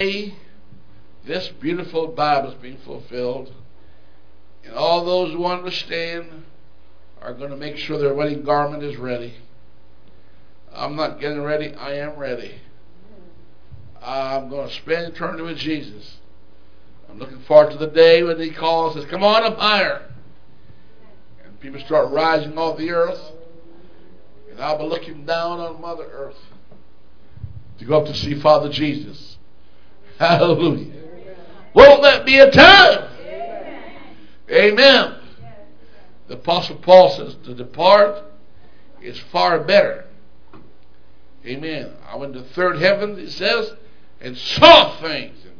this beautiful Bible is being fulfilled. And all those who understand are going to make sure their wedding garment is ready. I'm not getting ready, I am ready. I'm going to spend eternity with Jesus. I'm looking forward to the day when He calls and says, Come on up higher. And people start rising off the earth. And I'll be looking down on Mother Earth to go up to see Father Jesus. Hallelujah. Won't that be a time? Amen. The Apostle Paul says to depart is far better. Amen. I went to third heaven, it says, and saw things and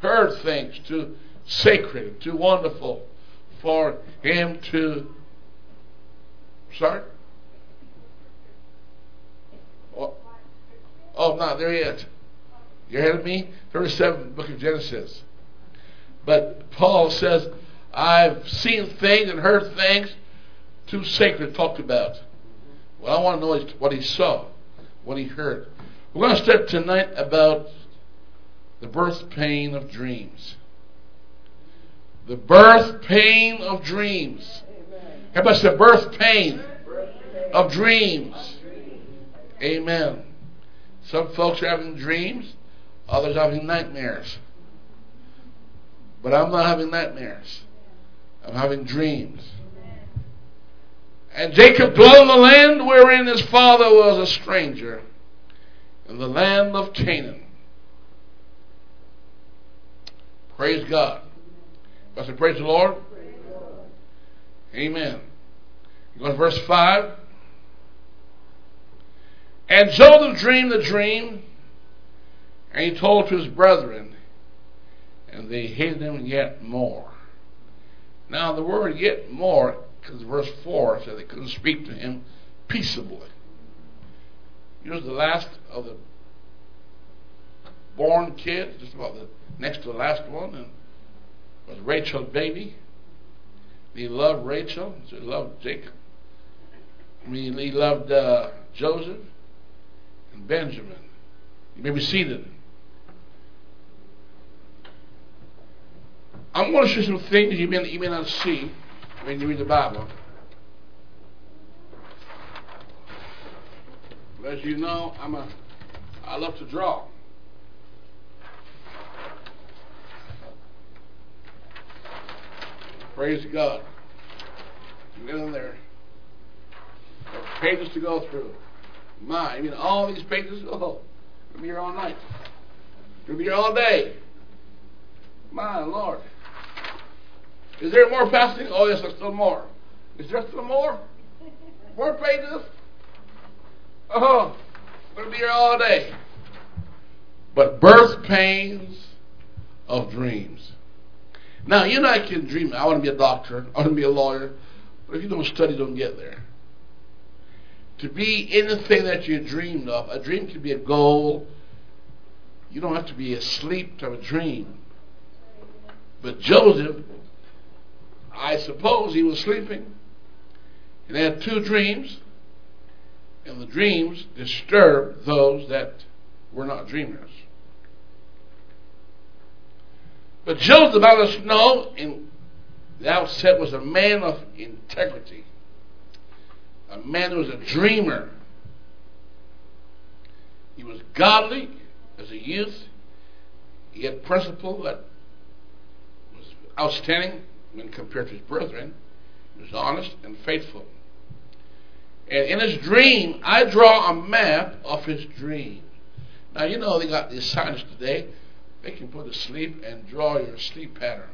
heard things too sacred, too wonderful for him to. Sorry? Oh, oh not there yet. You heard of me? 37, book of Genesis. But Paul says, I've seen things and heard things too sacred to talk about. What I want to know what he saw, what he heard. We're going to start tonight about the birth pain of dreams. The birth pain of dreams. Everybody the birth pain of dreams. Amen. Some folks are having dreams, others having nightmares. But I'm not having nightmares. I'm having dreams. And Jacob dwelt in the land wherein his father was a stranger, in the land of Canaan. Praise God. I said, Praise the Lord. Amen. Go to verse 5. And Joseph dreamed the dream, and he told to his brethren, and they hated him yet more. Now, the word yet more, because verse 4 said they couldn't speak to him peaceably. He was the last of the born kids, just about the next to the last one, and was Rachel's baby. He loved Rachel, so he loved Jacob. I mean, he loved uh, Joseph and Benjamin. You may be seated. I'm going to show you some things you may, you may not see when you read the Bible. But as you know, I'm a I love to draw. Praise God. Get in there. Pages to go through. My, I mean, all these pages. Oh, we'll be here all night. We'll be here all day. My Lord. Is there more fasting? Oh, yes, there's still more. Is there still more? More pages? Oh, we'll be here all day. But birth pains of dreams. Now, you and I can dream. I want to be a doctor. I want to be a lawyer. But if you don't study, don't get there. To be anything that you dreamed of, a dream can be a goal. You don't have to be asleep to have a dream. But Joseph, I suppose he was sleeping and had two dreams, and the dreams disturbed those that were not dreamers. But Joseph, let us in the outset, was a man of integrity, a man who was a dreamer. He was godly as a youth. He had principle that was outstanding when compared to his brethren. He was honest and faithful. And in his dream, I draw a map of his dream. Now, you know, they got these scientists today they can put a sleep and draw your sleep pattern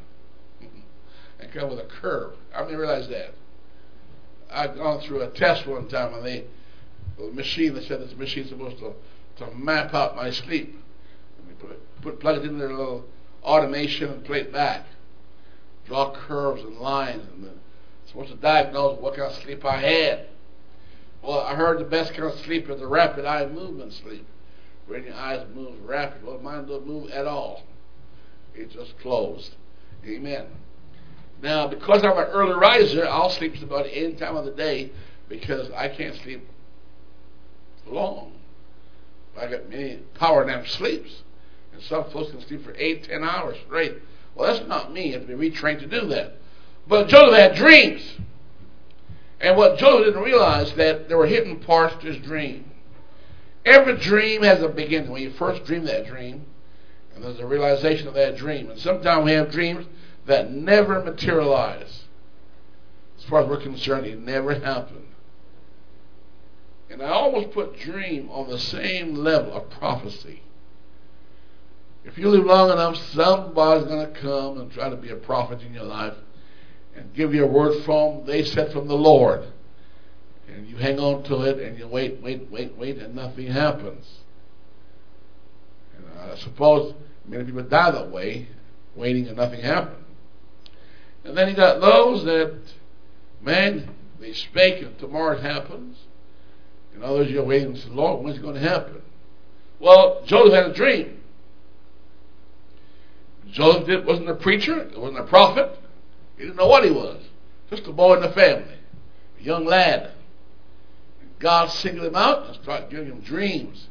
and come with a curve. I didn't realize that. I've gone through a test one time and they, the machine, they said this machine's supposed to, to map out my sleep. And they put, put plug it in their little automation and play it back. Draw curves and lines and then supposed to diagnose what kind of sleep I had. Well, I heard the best kind of sleep is the rapid eye movement sleep when your eyes move rapidly. Well, mine don't move at all. It just closed. Amen. Now, because I'm an early riser, I'll sleep about any time of the day because I can't sleep long. I got many power nap sleeps. And some folks can sleep for eight, ten hours straight. Well, that's not me. You have to be retrained to do that. But Joseph had dreams. And what Joseph didn't realize that there were hidden parts to his dream. Every dream has a beginning. When you first dream that dream, and there's a realization of that dream. And sometimes we have dreams that never materialize. As far as we're concerned, it never happened. And I almost put dream on the same level of prophecy. If you live long enough, somebody's going to come and try to be a prophet in your life and give you a word from, they said from the Lord. And you hang on to it and you wait, wait, wait, wait, and nothing happens. And I suppose many people die that way, waiting and nothing happens. And then you got those that, man, they spake and tomorrow it happens. And others you're waiting and say, Lord, when's it going to happen? Well, Joseph had a dream. Joseph wasn't a preacher, he wasn't a prophet. He didn't know what he was. Just a boy in the family, a young lad. God singled him out and started giving him dreams.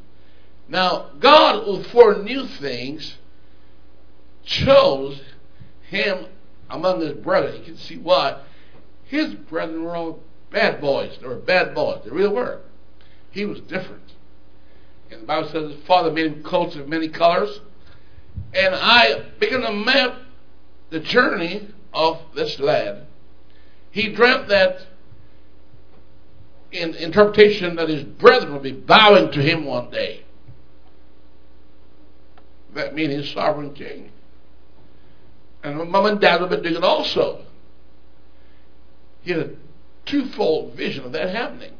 Now, God, who foreknew things, chose him among his brothers. You can see why. His brethren were all bad boys. They were bad boys. They really were. He was different. And the Bible says his father made him coats of many colors. And I began to map the journey of this lad. He dreamt that in interpretation that his brethren would be bowing to him one day. That means his sovereign king. And mom and dad would been doing it also. He had a twofold vision of that happening.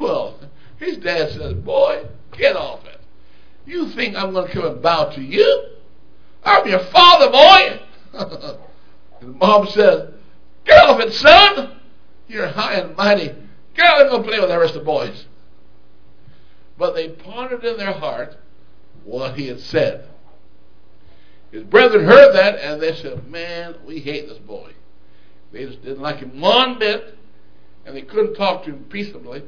Well, his dad says, Boy, get off it. You think I'm going to come and bow to you? I'm your father, boy. and mom says, Get off it, son. You're high and mighty. Get out and go play with the rest of the boys. But they pondered in their heart what he had said. His brethren heard that and they said, Man, we hate this boy. They just didn't like him one bit and they couldn't talk to him peaceably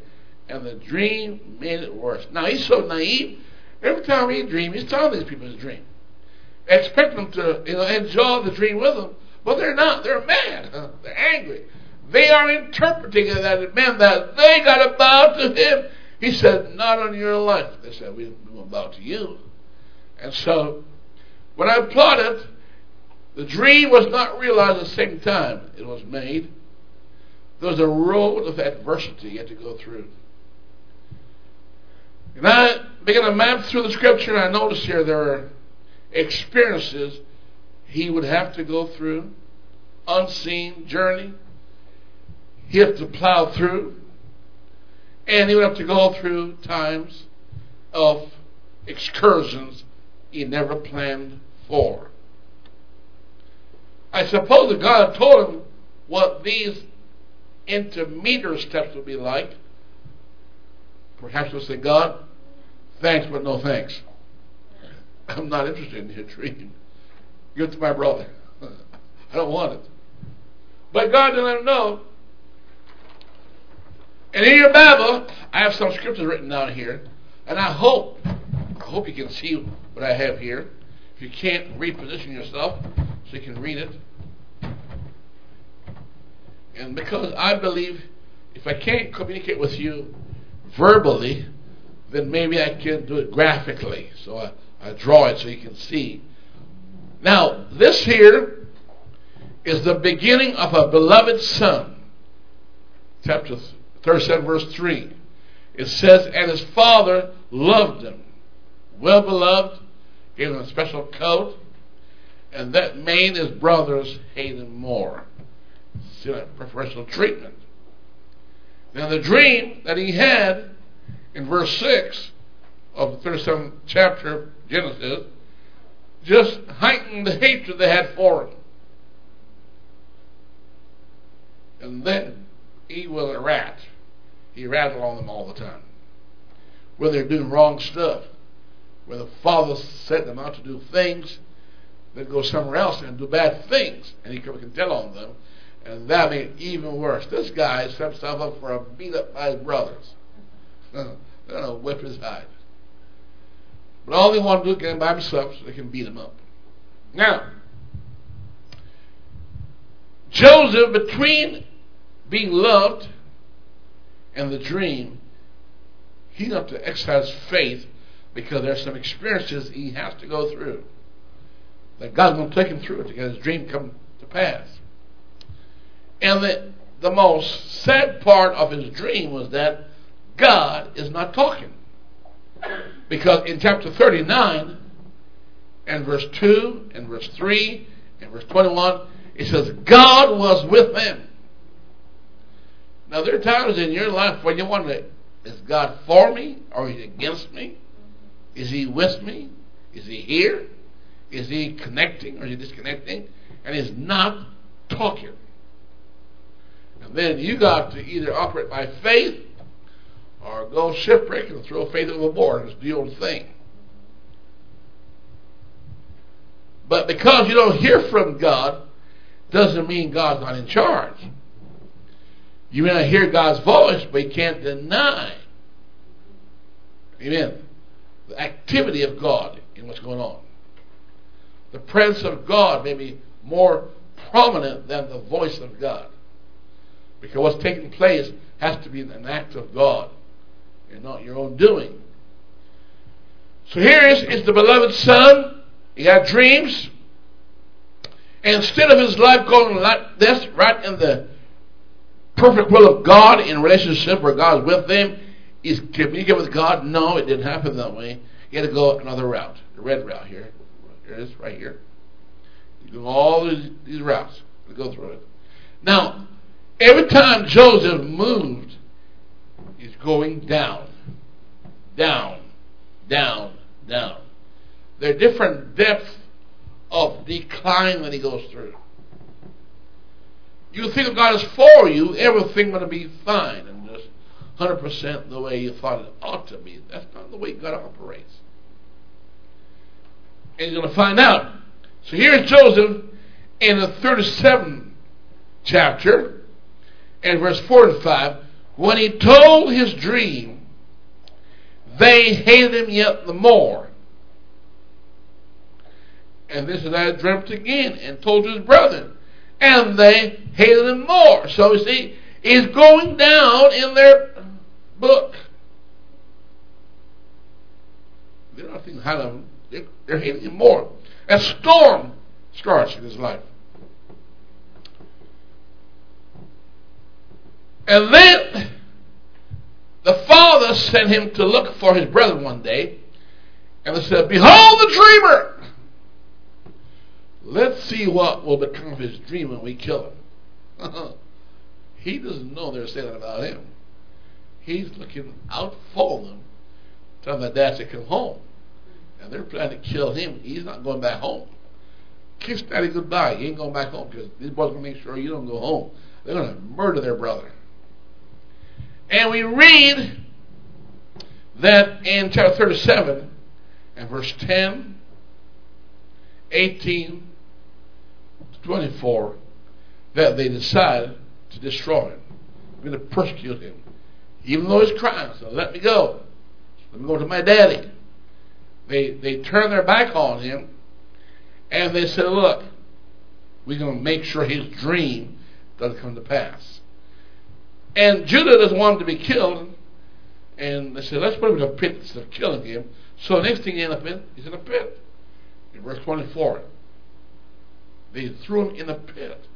and the dream made it worse. Now he's so naive. Every time he dreams, he's telling these people his dream. Expect them to you know, enjoy the dream with them, but they're not. They're mad. They're angry. They are interpreting that it meant that they got to bow to him. He said, Not on your life. They said, We won't bow to you. And so when I plotted, the dream was not realized at the same time it was made. There was a road of adversity you had to go through. And I began to map through the scripture, and I noticed here there are experiences he would have to go through, unseen journey. He had to plow through, and he would have to go through times of excursions he never planned for. I suppose that God told him what these intermediate steps would be like. Perhaps he'll say, God, thanks, but no thanks. I'm not interested in your dream. Give it to my brother. I don't want it. But God didn't let him know. And in your Bible, I have some scriptures written down here, and I hope, I hope you can see what I have here. If you can't reposition yourself so you can read it. And because I believe if I can't communicate with you verbally, then maybe I can do it graphically. So I, I draw it so you can see. Now, this here is the beginning of a beloved son. Chapter 37, verse 3. It says, And his father loved him. Well beloved, gave him a special coat, and that made his brothers hate him more. See that preferential treatment. Now, the dream that he had in verse 6 of the 37th chapter Genesis just heightened the hatred they had for him. And then he was a rat. He rattled on them all the time. When they're doing wrong stuff where the father set them out to do things, they'd go somewhere else and do bad things, and he can tell on them, and that made it even worse. This guy set himself up for a beat up by his brothers. They're going to whip his hide. But all they want to do is get him by himself so they can beat him up. Now, Joseph, between being loved and the dream, he got to exercise faith because there's some experiences he has to go through. That God's going to take him through it to get his dream come to pass. And the, the most sad part of his dream was that God is not talking. Because in chapter 39, and verse 2, and verse 3, and verse 21, it says, God was with them. Now, there are times in your life when you wonder, is God for me or is he against me? Is he with me? Is he here? Is he connecting or is he disconnecting? And he's not talking. And then you got to either operate by faith or go shipwreck and throw faith overboard. It's the old thing. But because you don't hear from God, doesn't mean God's not in charge. You may not hear God's voice, but you can't deny. Amen. The activity of God in what's going on. The presence of God may be more prominent than the voice of God. Because what's taking place has to be an act of God and not your own doing. So here is, is the beloved son. He had dreams. And instead of his life going like this, right in the perfect will of God in relationship where God's with them, is communicating with God? No, it didn't happen that way. He had to go another route, the red route here. Here it is, right here. You do all these, these routes to go through it. Now, every time Joseph moved, he's going down, down, down, down. There are different depths of decline that he goes through. You think if God is for you, everything going to be fine and just 100% the way you thought it ought to be. That's not the way God operates. And you're going to find out. So here's Joseph in the 37th chapter, and verse 4 and 5. When he told his dream, they hated him yet the more. And this is I dreamt again and told his brethren. And they hated him more. So you see, he's going down in their book. They're not thinking high of him. They're hating him more. A storm starts in his life. And then the father sent him to look for his brother one day. And they said, Behold the dreamer! Let's see what will become of his dream when we kill him. he doesn't know they're saying that about him. He's looking out for them, telling their dad to come home. And they're planning to kill him. He's not going back home. Kiss daddy goodbye. He ain't going back home because these boys are going to make sure you don't go home. They're going to murder their brother. And we read that in chapter 37 and verse 10, 18, 24 that they decided to destroy him. To persecute him. Even though he's crying, so let me go. Let me go to my daddy. They, they turned their back on him and they said, Look, we're going to make sure his dream doesn't come to pass. And Judah doesn't want him to be killed. And they said, Let's put him in a pit instead of killing him. So the next thing he ends up in, he's in a pit. In verse 24. They threw him in a pit.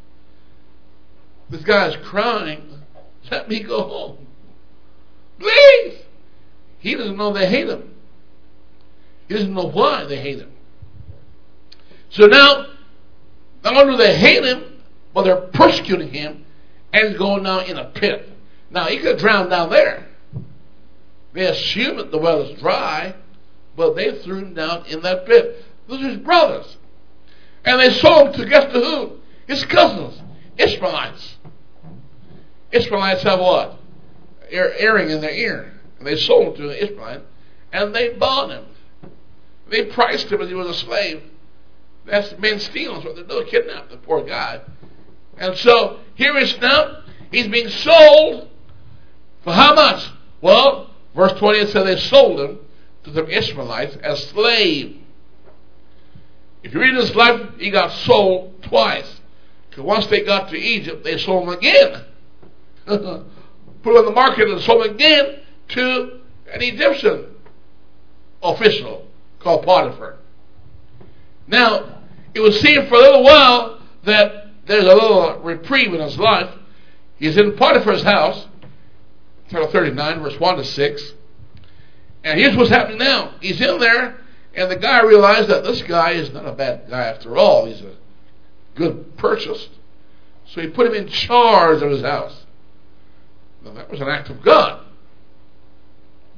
This guy's crying, let me go home. Please! He doesn't know they hate him. He doesn't know why they hate him. So now, not only do they hate him, but they're persecuting him, and he's going now in a pit. Now, he could drown down there. They assume that the well is dry, but they threw him down in that pit. Those are his brothers. And they sold him to guess to who? His cousins, Ishmaelites. Ishmaelites have what? Ear, earring in their ear. And they sold him to an Ishmaelite, and they bought him. They priced him as he was a slave. That's men stealing. That's what they're doing. Kidnap the poor guy. And so here is now. He's being sold for how much? Well, verse 20 it says they sold him to the Ishmaelites as slave. If you read his life, he got sold twice. Because once they got to Egypt, they sold him again. Put him on the market and sold him again to an Egyptian official called Potiphar. Now, it would seem for a little while that there's a little reprieve in his life. He's in Potiphar's house, chapter 39, verse 1 to 6. And here's what's happening now. He's in there, and the guy realized that this guy is not a bad guy after all. He's a good purchase. So he put him in charge of his house. Now that was an act of God.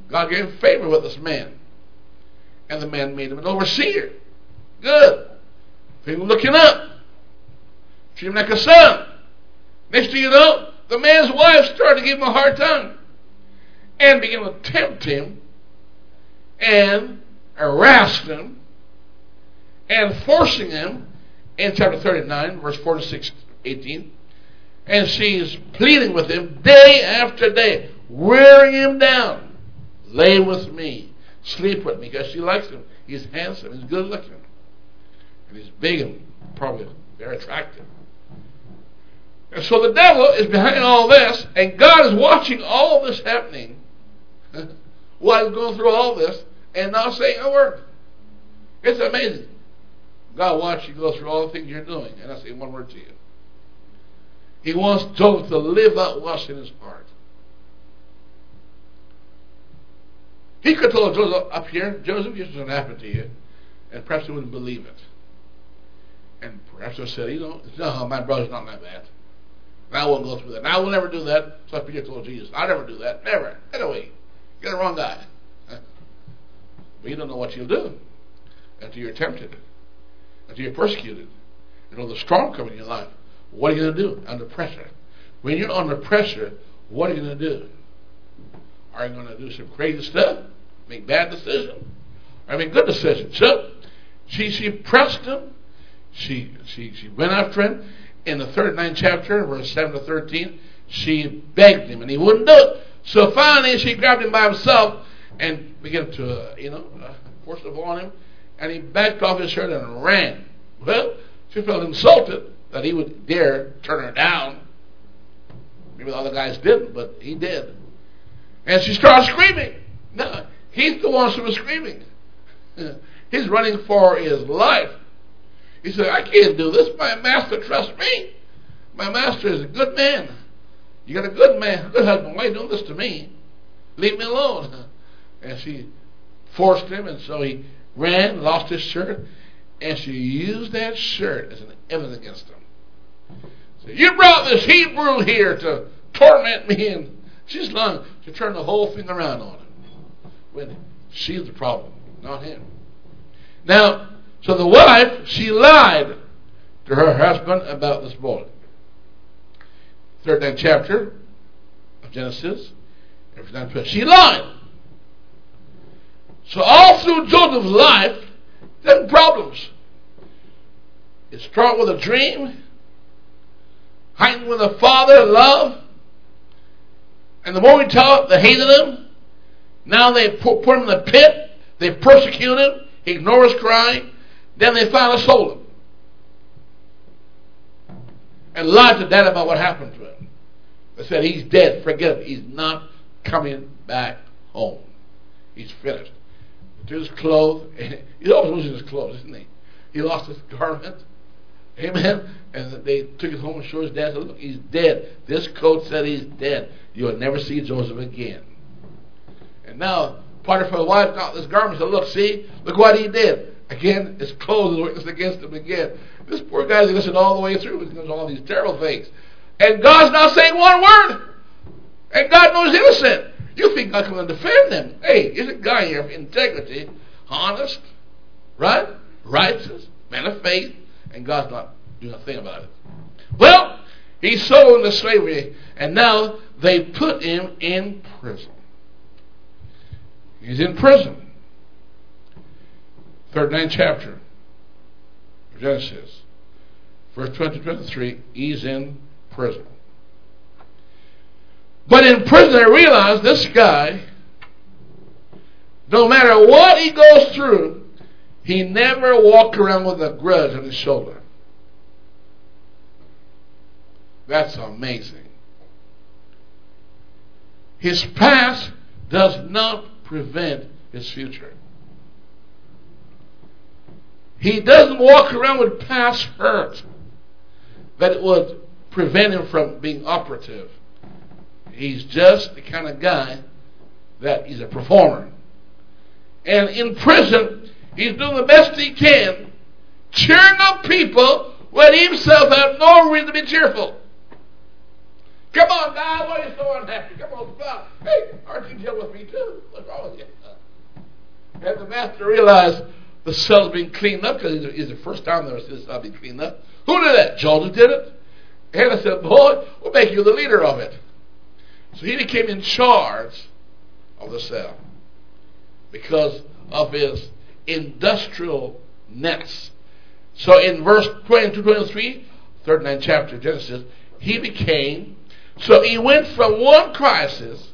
God gave favor with this man. And the man made him an overseer. Good. People looking up. Treat him like a son. Next thing you know, the man's wife started to give him a hard time. And began to tempt him and harassed him and forcing him in chapter 39, verse 4 to 18. And she's pleading with him day after day, wearing him down. Lay with me, sleep with me, because she likes him. He's handsome, he's good looking, and he's big and probably very attractive. And so the devil is behind all this, and God is watching all this happening he's going through all this and not saying a word. It's amazing. God wants you to go through all the things you're doing and I say one word to you. He wants Joseph to live out what's in his heart. He could tell Joseph up here, Joseph, this is going to happen to you. And perhaps he wouldn't believe it. And perhaps he said, you know, no, my brother's not that bad. I won't go through that. I will never do that. So I Peter told Jesus, I'll never do that. Never. Anyway, you're the wrong guy. But you don't know what you'll do until you're tempted, until you're persecuted. Know the storm coming in your life. What are you going to do under pressure? When you're under pressure, what are you going to do? Are you going to do some crazy stuff? Make bad decisions? Or make good decisions? So she she pressed him. She she she went after him. In the third ninth chapter, verse seven to thirteen, she begged him, and he wouldn't do it. So finally, she grabbed him by himself and began to, uh, you know, uh, force it upon him. And he backed off his shirt and ran. Well, she felt insulted that he would dare turn her down. Maybe the other guys didn't, but he did. And she started screaming. No, he's the one who was screaming. He's running for his life. He said, I can't do this. My master trusts me. My master is a good man. You got a good man, a good husband. Why are you doing this to me? Leave me alone. And she forced him, and so he ran, lost his shirt, and she used that shirt as an evidence against him. So you brought this Hebrew here to torment me, and she's lying. She turned the whole thing around on him. When she's the problem, not him. Now, so the wife, she lied to her husband about this boy. Third chapter of Genesis. She lied. So all through Joseph's life, there problems. It started with a dream, hiding with a father, love, and the more we taught, they hated him. Now they put, put him in the pit. They persecute him. ignore his crying. Then they finally sold him. And lied to dad about what happened to him. They said, he's dead. Forget it. He's not coming back home. He's finished to his clothes. He's always losing his clothes, isn't he? He lost his garment. Amen. And they took him home and showed his dad, said, Look, he's dead. This coat said he's dead. You'll never see Joseph again. And now, Potiphar's wife got this garment said, Look, see, look what he did. Again, his clothes is witness against him again. This poor guy's listening all the way through. He does all these terrible things. And God's not saying one word. And God knows he's innocent. You think I can defend them? Hey, is a guy here of integrity, honest, right? Righteous, man of faith, and God's not doing a thing about it. Well, he's sold into slavery, and now they put him in prison. He's in prison. Third ninth chapter of Genesis. Verse 20 23, he's in prison. But in prison, I realized this guy no matter what he goes through, he never walked around with a grudge on his shoulder. That's amazing. His past does not prevent his future. He doesn't walk around with past hurt that would prevent him from being operative. He's just the kind of guy that is a performer. And in prison, he's doing the best he can, cheering up people when he himself has no reason to be cheerful. Come on, guys, why are you so unhappy? Come on, stop. Hey, aren't you dealing with me too? What's wrong with you? And the master realized the cell's being cleaned up because it's the first time was this cell being cleaned up. Who did that? Joseph did it. Hannah said, Boy, we'll make you the leader of it. So he became in charge of the cell because of his industrial nets. So in verse 22 23, 39 chapter of Genesis, he became, so he went from one crisis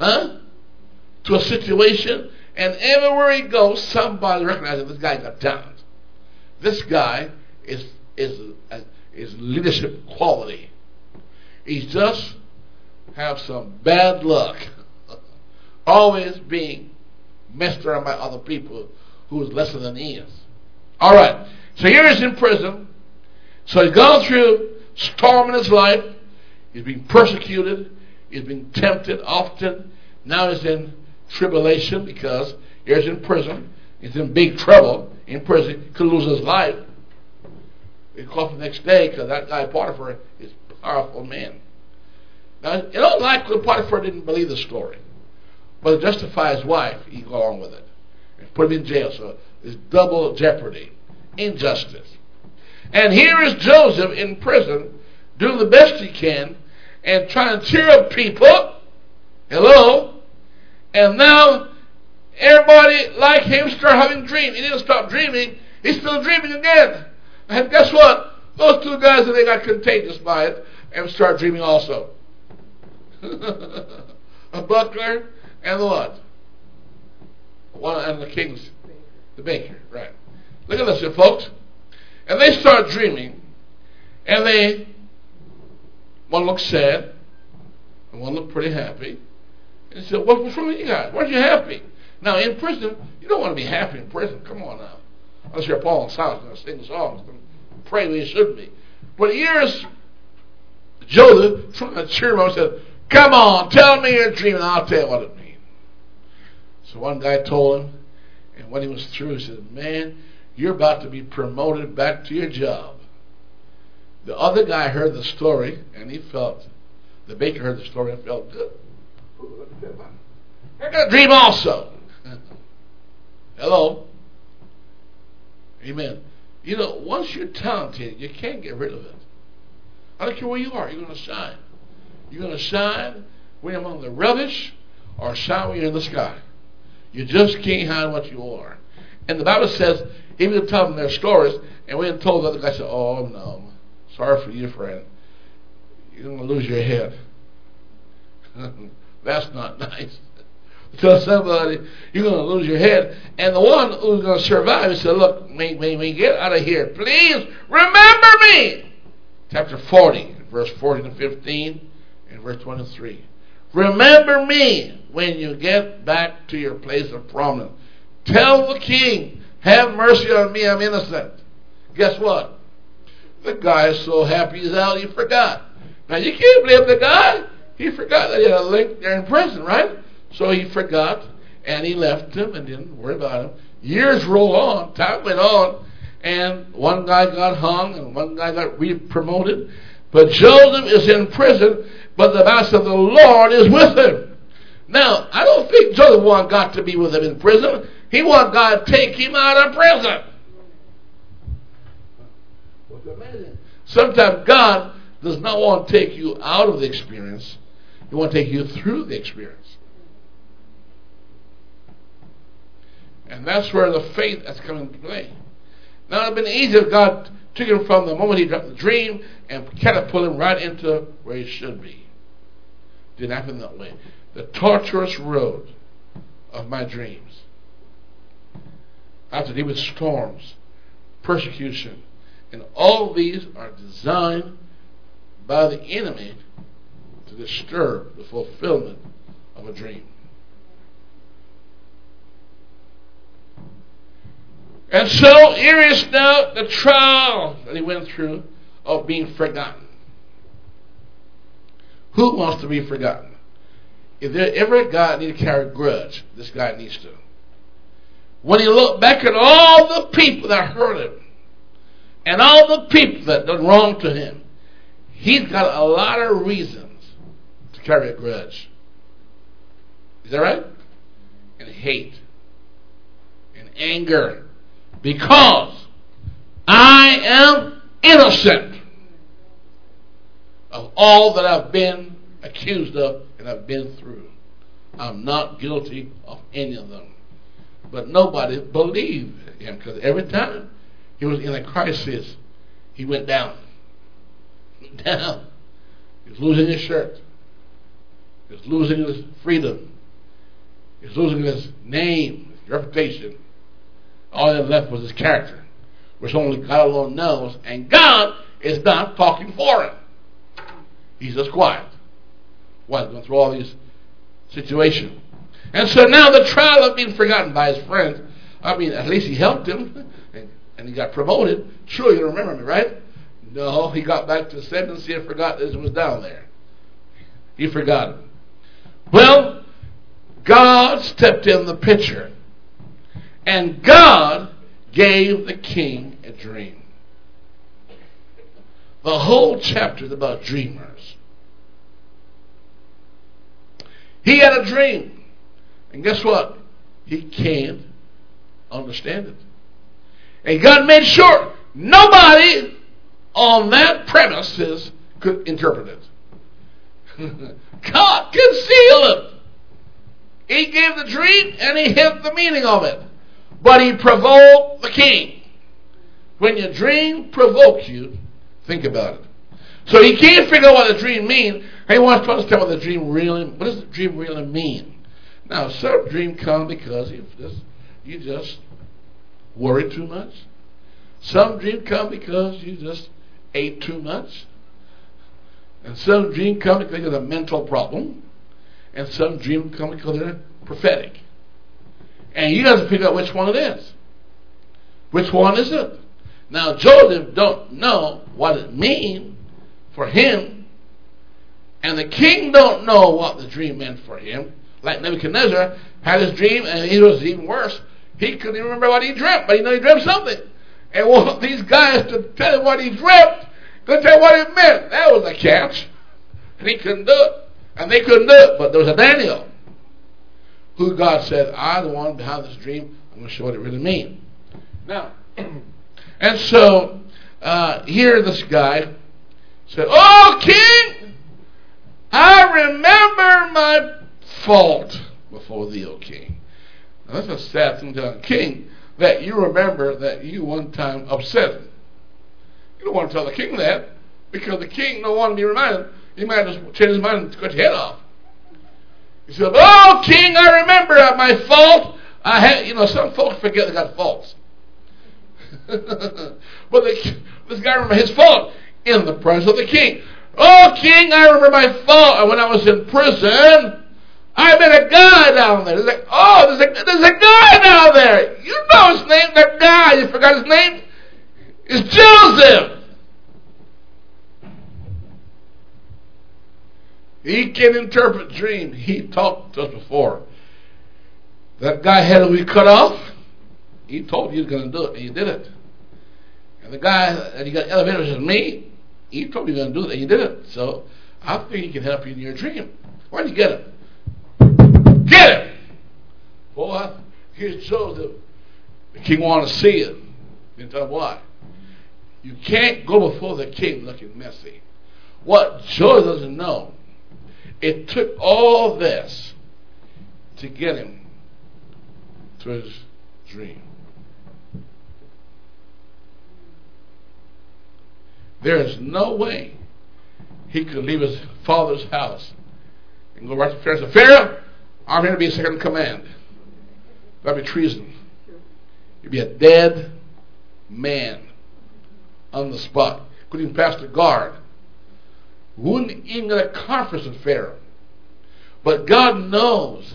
huh, to a situation, and everywhere he goes, somebody recognizes this guy's got talent. This guy is, is, uh, is leadership quality. He just have some bad luck. Always being messed around by other people who is lesser than he is. All right. So here he's in prison. So he's gone through storm in his life. He's been persecuted. He's been tempted often. Now he's in tribulation because he's in prison. He's in big trouble in prison. Could lose his life. He called the next day because that guy Potiphar is a powerful man. Now, it's unlikely Potiphar didn't believe the story. But to justify his wife, he go along with it. And put him in jail. So it's double jeopardy. Injustice. And here is Joseph in prison, doing the best he can, and trying to cheer up people. Hello? And now everybody like him start having dreams. He didn't stop dreaming. He's still dreaming again. And guess what? Those two guys, they got contagious by it and start dreaming also. a butler and the what? One and the king's the baker, right? Look at this, here, folks. And they start dreaming, and they one looks sad, and one looked pretty happy. And he said, what, "What's wrong with you guys? Why aren't you happy?" Now in prison, you don't want to be happy in prison. Come on now. Unless you're Paul and Silas to sing songs and pray you should be. But here's Joseph trying to cheer him up and said, Come on, tell me your dream and I'll tell you what it means. So one guy told him, and when he was through, he said, Man, you're about to be promoted back to your job. The other guy heard the story and he felt, the baker heard the story and felt good. I got a dream also. Hello? Amen. You know, once you're talented, you can't get rid of it. I don't care where you are, you're going to shine. You're going to shine when you're among the rubbish or shine when you're in the sky. You just can't hide what you are. And the Bible says, even tell them their stories, and when told the other guy, said, Oh, no, sorry for you, friend. You're going to lose your head. That's not nice. Tell somebody you're going to lose your head. And the one who's going to survive, he said, Look, when, when we get out of here, please remember me. Chapter 40, verse 14 to 15 in verse 23. Remember me when you get back to your place of prominence. Tell the king, have mercy on me, I'm innocent. Guess what? The guy is so happy he's out, he forgot. Now you can't blame the guy. He forgot that he had a link there in prison, right? So he forgot and he left him and didn't worry about him. Years roll on, time went on, and one guy got hung and one guy got re promoted. But Joseph is in prison but the master of the Lord is with him. Now, I don't think Joseph wanted God to be with him in prison. He wanted God to take him out of prison. Sometimes God does not want to take you out of the experience. Wants to take you through the experience. And that's where the faith has come into play. Now, it would have been easy if God took him from the moment he dropped the dream and catapulted him right into where he should be. Didn't happen that way. The tortuous road of my dreams. I have to deal with storms, persecution, and all these are designed by the enemy disturb the fulfillment of a dream. And so here is now the trial that he went through of being forgotten. Who wants to be forgotten? If there ever a guy need to carry a grudge, this guy needs to. When he looked back at all the people that hurt him, and all the people that done wrong to him, he's got a lot of reasons to carry a grudge. Is that right? And hate, and anger, because I am innocent of all that I've been accused of and I've been through. I'm not guilty of any of them. But nobody believed him because every time he was in a crisis, he went down. Down. He was losing his shirt. Was losing his freedom. He was losing his name, his reputation. All that left was his character, which only God alone knows, and God is not talking for him. He's just quiet. Why? Going through all these situations. And so now the trial of being forgotten by his friends. I mean, at least he helped him, and, and he got promoted. Sure, you remember me, right? No, he got back to sentence. and forgot this was down there. He forgot it. Well, God stepped in the picture, and God gave the king a dream. The whole chapter is about dreamers. He had a dream. And guess what? He can't understand it. And God made sure nobody on that premises could interpret it. God concealed it. He gave the dream and he hid the meaning of it. But he provoked the king. When your dream provokes you, think about it. So he can't figure out what the dream means. He wants to understand what the dream really what does the dream really mean. Now some dream come because you just you just worry too much. Some dream come because you just ate too much. And some dream come because there's a mental problem. And some dream come because they're prophetic. And you have to figure out which one it is. Which one is it? Now Joseph don't know what it means for him. And the king don't know what the dream meant for him. Like Nebuchadnezzar had his dream and he was even worse. He couldn't even remember what he dreamt, but he knew he dreamt something. And want these guys to tell him what he dreamt, to tell what it meant. That was a catch. And he couldn't do it. And they couldn't do it. But there was a Daniel who God said, I'm the one behind this dream. I'm going to show what it really means. Now, and so uh, here this guy said, Oh, king, I remember my fault before thee, O king. Now, that's a sad thing to a king that you remember that you one time upset him. You don't want to tell the king that because the king don't want to be reminded. He might just change his mind and cut your head off. He said, "Oh, king, I remember my fault. I had, you know, some folks forget they got faults, but the, this guy remember his fault in the presence of the king. Oh, king, I remember my fault And when I was in prison. I met a guy down there. There's like, oh, there's a, there's a guy down there. You know his name, that guy. You forgot his name? It's Joseph. He can interpret dreams. He talked to us before. That guy had to be cut off. He told you he was going to do it, and he did it. And the guy that he got elevated was me. He told you he was going to do it, and he did it. So I think he can help you in your dream. Why did you get him? Get him! Boy, here's Joseph. The king wanted to see it. Didn't tell him why. You can't go before the king looking messy. What Joseph doesn't know, it took all this to get him to his dream. There is no way he could leave his father's house and go right to Pharaoh and say, Pharaoh, I'm here to be second in command. That'd be treason. You'd be a dead man on the spot. Pass the guard. Wouldn't even get a conference with Pharaoh. But God knows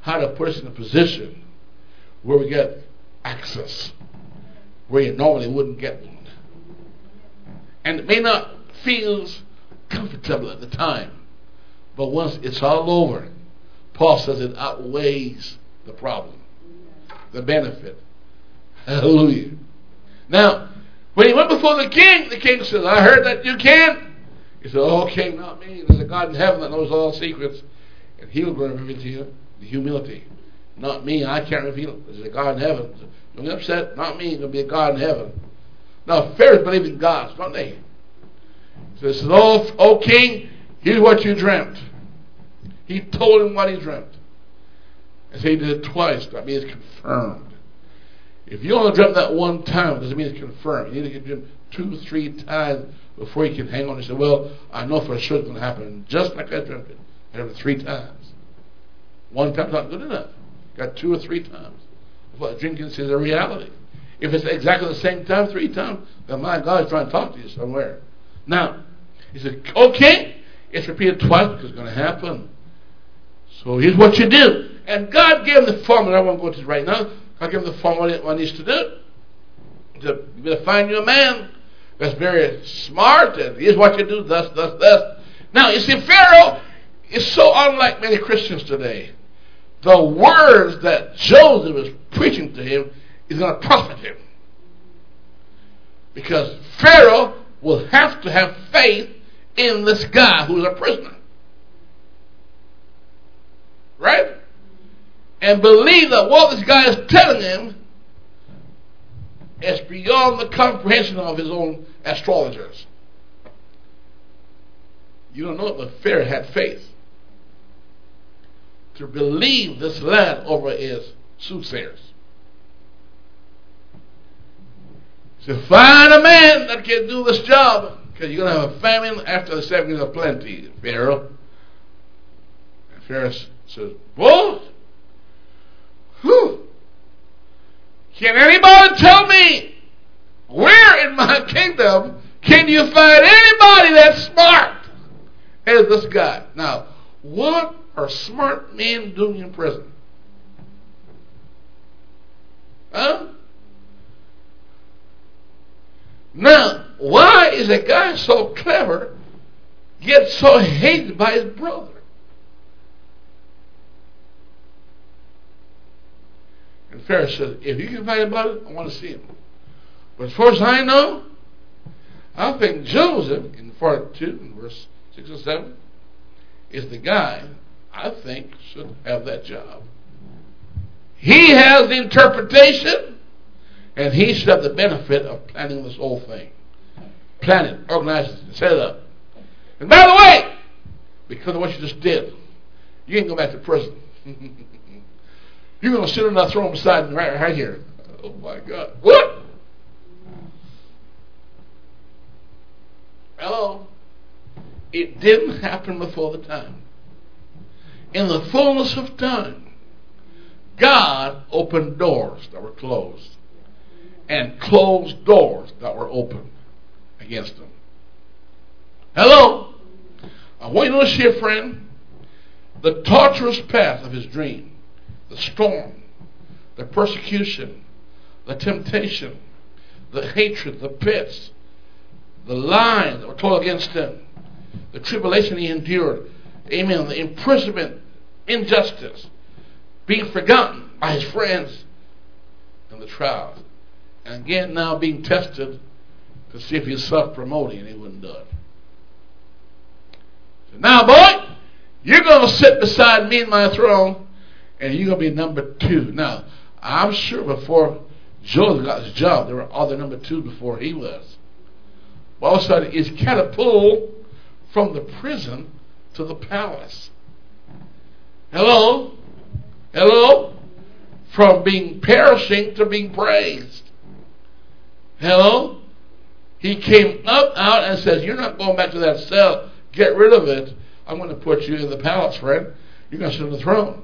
how to put us in a position where we get access, where you normally wouldn't get one. And it may not feel comfortable at the time, but once it's all over, Paul says it outweighs the problem, the benefit. Hallelujah. Now, when he went before the king, the king said, I heard that you can. He said, Oh, king, not me. There's a God in heaven that knows all secrets, and he'll reveal to you the humility. Not me. I can't reveal it. There's a God in heaven. Don't get upset. Not me. There'll be a God in heaven. Now, Pharaoh believed in gods, don't they? So he says, Oh, oh king, here's what you dreamt. He told him what he dreamt. And so he did it twice. That means confirmed. If you only dreamt that one time, it doesn't mean it's confirmed. You need to get dream two, three times before you can hang on and say, Well, I know for sure it's going to happen. Just like I dreamt it. I dreamt it three times. One time's not good enough. Got two or three times. What dream considers a reality. If it's exactly the same time three times, then my God is trying to talk to you somewhere. Now, he said, okay, it's repeated twice because it's going to happen. So here's what you do. And God gave him the formula. I won't go to it right now. God gave him the formula he needs to do. To, you better find you a man that's very smart, and here's what you do, thus, thus, thus. Now, you see, Pharaoh is so unlike many Christians today. The words that Joseph is preaching to him is going to profit him. Because Pharaoh will have to have faith in this guy who's a prisoner. Right? And believe that what this guy is telling him is beyond the comprehension of his own astrologers. You don't know it, but Pharaoh had faith to believe this land over his soothsayers. So find a man that can do this job because you're going to have a famine after the seven years of plenty, Pharaoh. And Pharaoh says, What? Whew. Can anybody tell me where in my kingdom can you find anybody that's smart as this guy? Now, what are smart men doing in prison? Huh? Now, why is a guy so clever get so hated by his brother? And Pharaoh said, if you can find it, I want to see him. But as far as I know, I think Joseph, in part 2, in verse 6 and 7, is the guy I think should have that job. He has the interpretation, and he should have the benefit of planning this whole thing. Plan it, organize it, set it up. And by the way, because of what you just did, you ain't go back to prison. You're going to sit on that throne beside me right, right here. Oh my God. What? Hello? It didn't happen before the time. In the fullness of time, God opened doors that were closed and closed doors that were open against them. Hello? I want you to see, friend, the tortuous path of his dream the storm, the persecution, the temptation, the hatred, the pits, the lies that were told against him, the tribulation he endured, amen, the imprisonment, injustice, being forgotten by his friends, and the trials. And again, now being tested to see if he's self promoting, and he wouldn't do it. So now, boy, you're going to sit beside me in my throne and you're going to be number two. Now, I'm sure before Joseph got his job, there were other number two before he was. Well, all of a sudden, he's catapulted from the prison to the palace. Hello? Hello? From being perishing to being praised. Hello? He came up out and says, You're not going back to that cell. Get rid of it. I'm going to put you in the palace, friend. You're going to sit on the throne.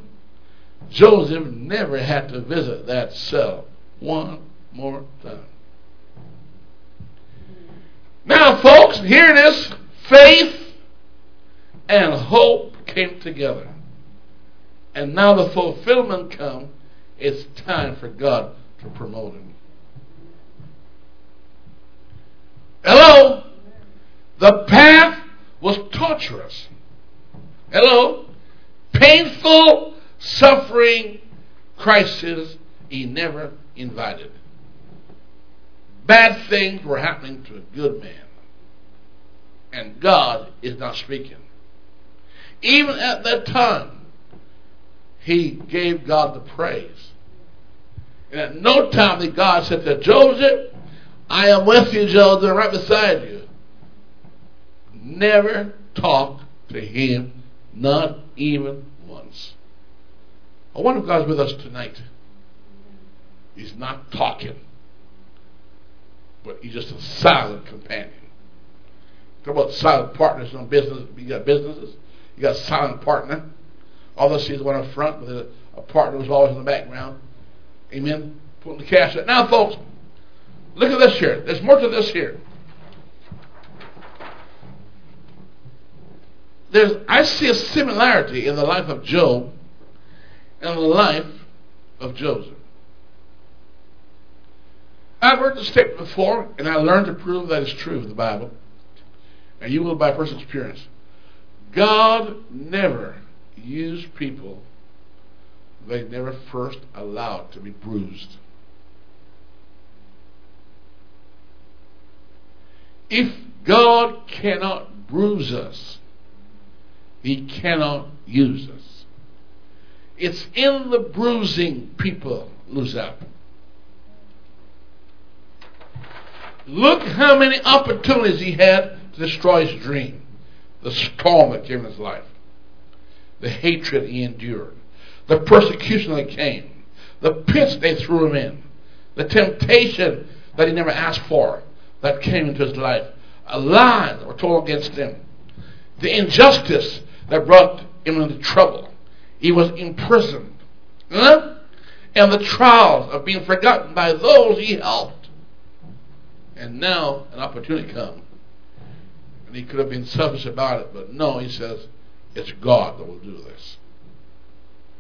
Joseph never had to visit that cell one more time. Now, folks, here it is faith and hope came together. And now the fulfillment comes. It's time for God to promote him. Hello? The path was torturous. Hello? Painful, suffering, crisis he never invited. Bad things were happening to a good man. And God is not speaking. Even at that time, he gave God the praise. And at no time did God say to Joseph, I am with you, Joseph, right beside you. Never talk to him, not even. I wonder if God's with us tonight. He's not talking, but he's just a silent companion. Talk about silent partners in business. You got businesses. You got a silent partner. All they see is one up front, but a, a partner who's always in the background. Amen. Putting the cash out. Now, folks, look at this here. There's more to this here. There's, I see a similarity in the life of Job and the life of Joseph. I've heard this statement before, and I learned to prove that it's true in the Bible. And you will by personal experience. God never used people they never first allowed to be bruised. If God cannot bruise us, He cannot use us. It's in the bruising people lose out. Look how many opportunities he had to destroy his dream. The storm that came in his life. The hatred he endured. The persecution that came. The pits they threw him in. The temptation that he never asked for that came into his life. A lie that were told against him. The injustice that brought him into trouble. He was imprisoned. Huh? And the trials of being forgotten by those he helped. And now an opportunity comes. And he could have been selfish about it, but no, he says, it's God that will do this.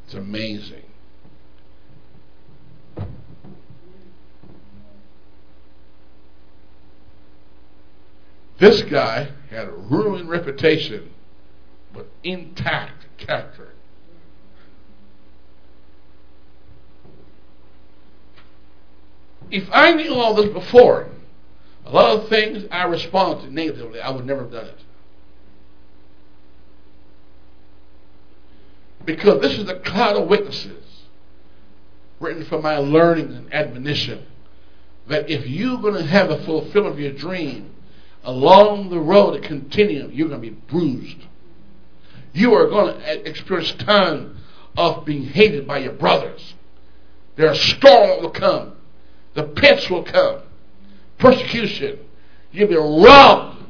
It's amazing. This guy had a ruined reputation, but intact character. If I knew all this before, a lot of things I responded negatively, I would never have done it. Because this is a cloud of witnesses written for my learning and admonition that if you're going to have a fulfillment of your dream, along the road to continue, you're going to be bruised. You are going to experience time of being hated by your brothers. There are storms will come. The pits will come persecution. You'll be robbed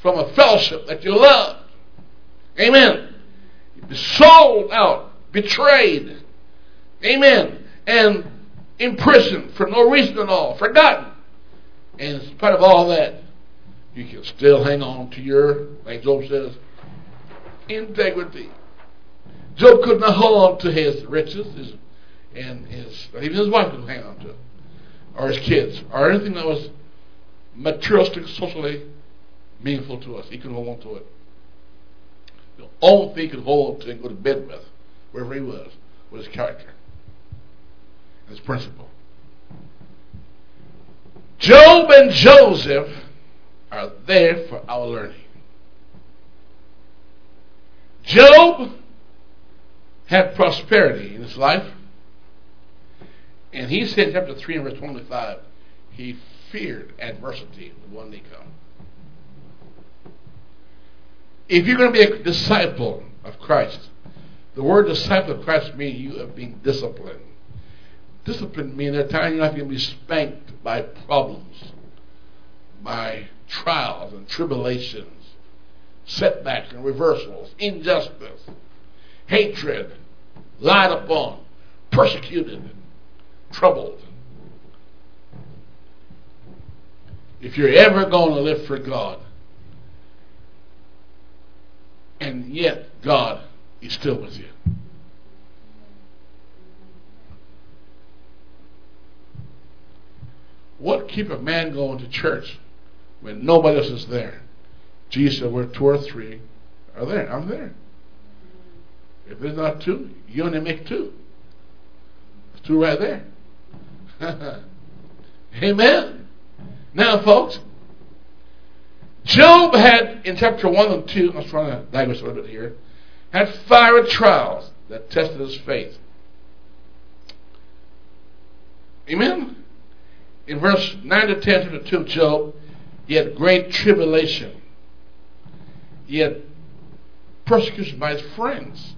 from a fellowship that you love. Amen. You'll be sold out, betrayed. Amen. And imprisoned for no reason at all, forgotten. And in spite of all that, you can still hang on to your, like Job says, integrity. Job could not hold on to his riches, his, and his even his wife couldn't hang on to it or his kids or anything that was materialistic, socially meaningful to us. He could hold on to it. The only thing he could hold on to and go to bed with, wherever he was, was his character, and his principle. Job and Joseph are there for our learning. Job had prosperity in his life. And he said in chapter 3 and verse 25, he feared adversity would one day come. If you're going to be a disciple of Christ, the word disciple of Christ means you have been disciplined. Discipline means there are times you're not going to be spanked by problems, by trials and tribulations, setbacks and reversals, injustice, hatred, lied upon, persecuted, troubled. If you're ever going to live for God, and yet God is still with you. What keep a man going to church when nobody else is there? Jesus said, where two or three are there, I'm there. If there's not two, you only make two. Two right there. Amen. Now, folks, Job had, in chapter 1 and 2, I was trying to digress a little bit here, had fiery trials that tested his faith. Amen? In verse 9 to 10 to the 2 of Job, he had great tribulation. He had persecution by his friends.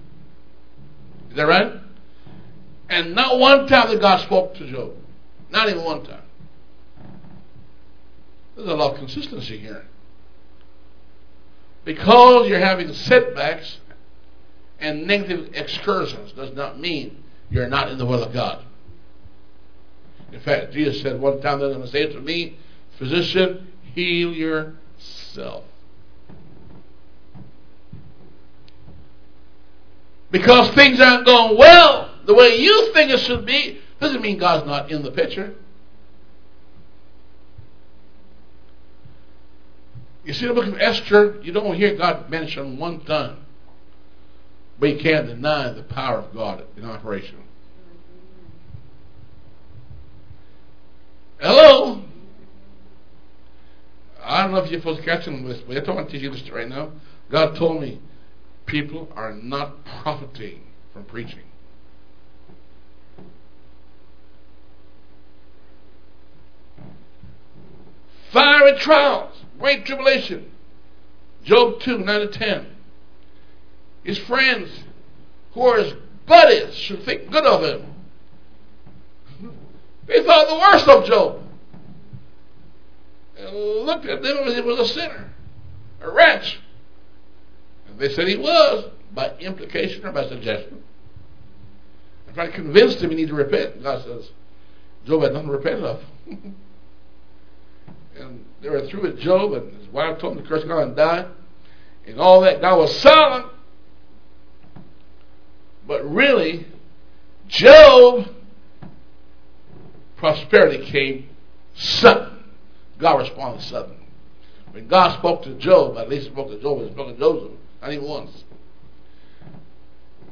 Is that right? And not one time that God spoke to Job. Not even one time. There's a lot of consistency here. Because you're having setbacks and negative excursions does not mean you're not in the will of God. In fact, Jesus said one time they're going to say to me, Physician, heal yourself. Because things aren't going well the way you think it should be, doesn't mean God's not in the picture. You see the book of Esther, you don't hear God mention one time. But you can't deny the power of God in operation. Hello? I don't know if you're supposed to catch on this, but I don't want to teach you this right now. God told me people are not profiting from preaching. Fiery trials great tribulation. Job 2, 9 to 10. His friends, who are his buddies, should think good of him. They thought the worst of Job. And looked at him as he was a sinner, a wretch. And they said he was, by implication or by suggestion. In fact, convinced him he needed to repent. God says, Job had nothing to repent of. and they were through with Job, and his wife told him to curse God and die, and all that. God was silent. But really, Job, prosperity came sudden. God responded suddenly. When God spoke to Job, at least he spoke to Job, he spoke to Joseph, not even once.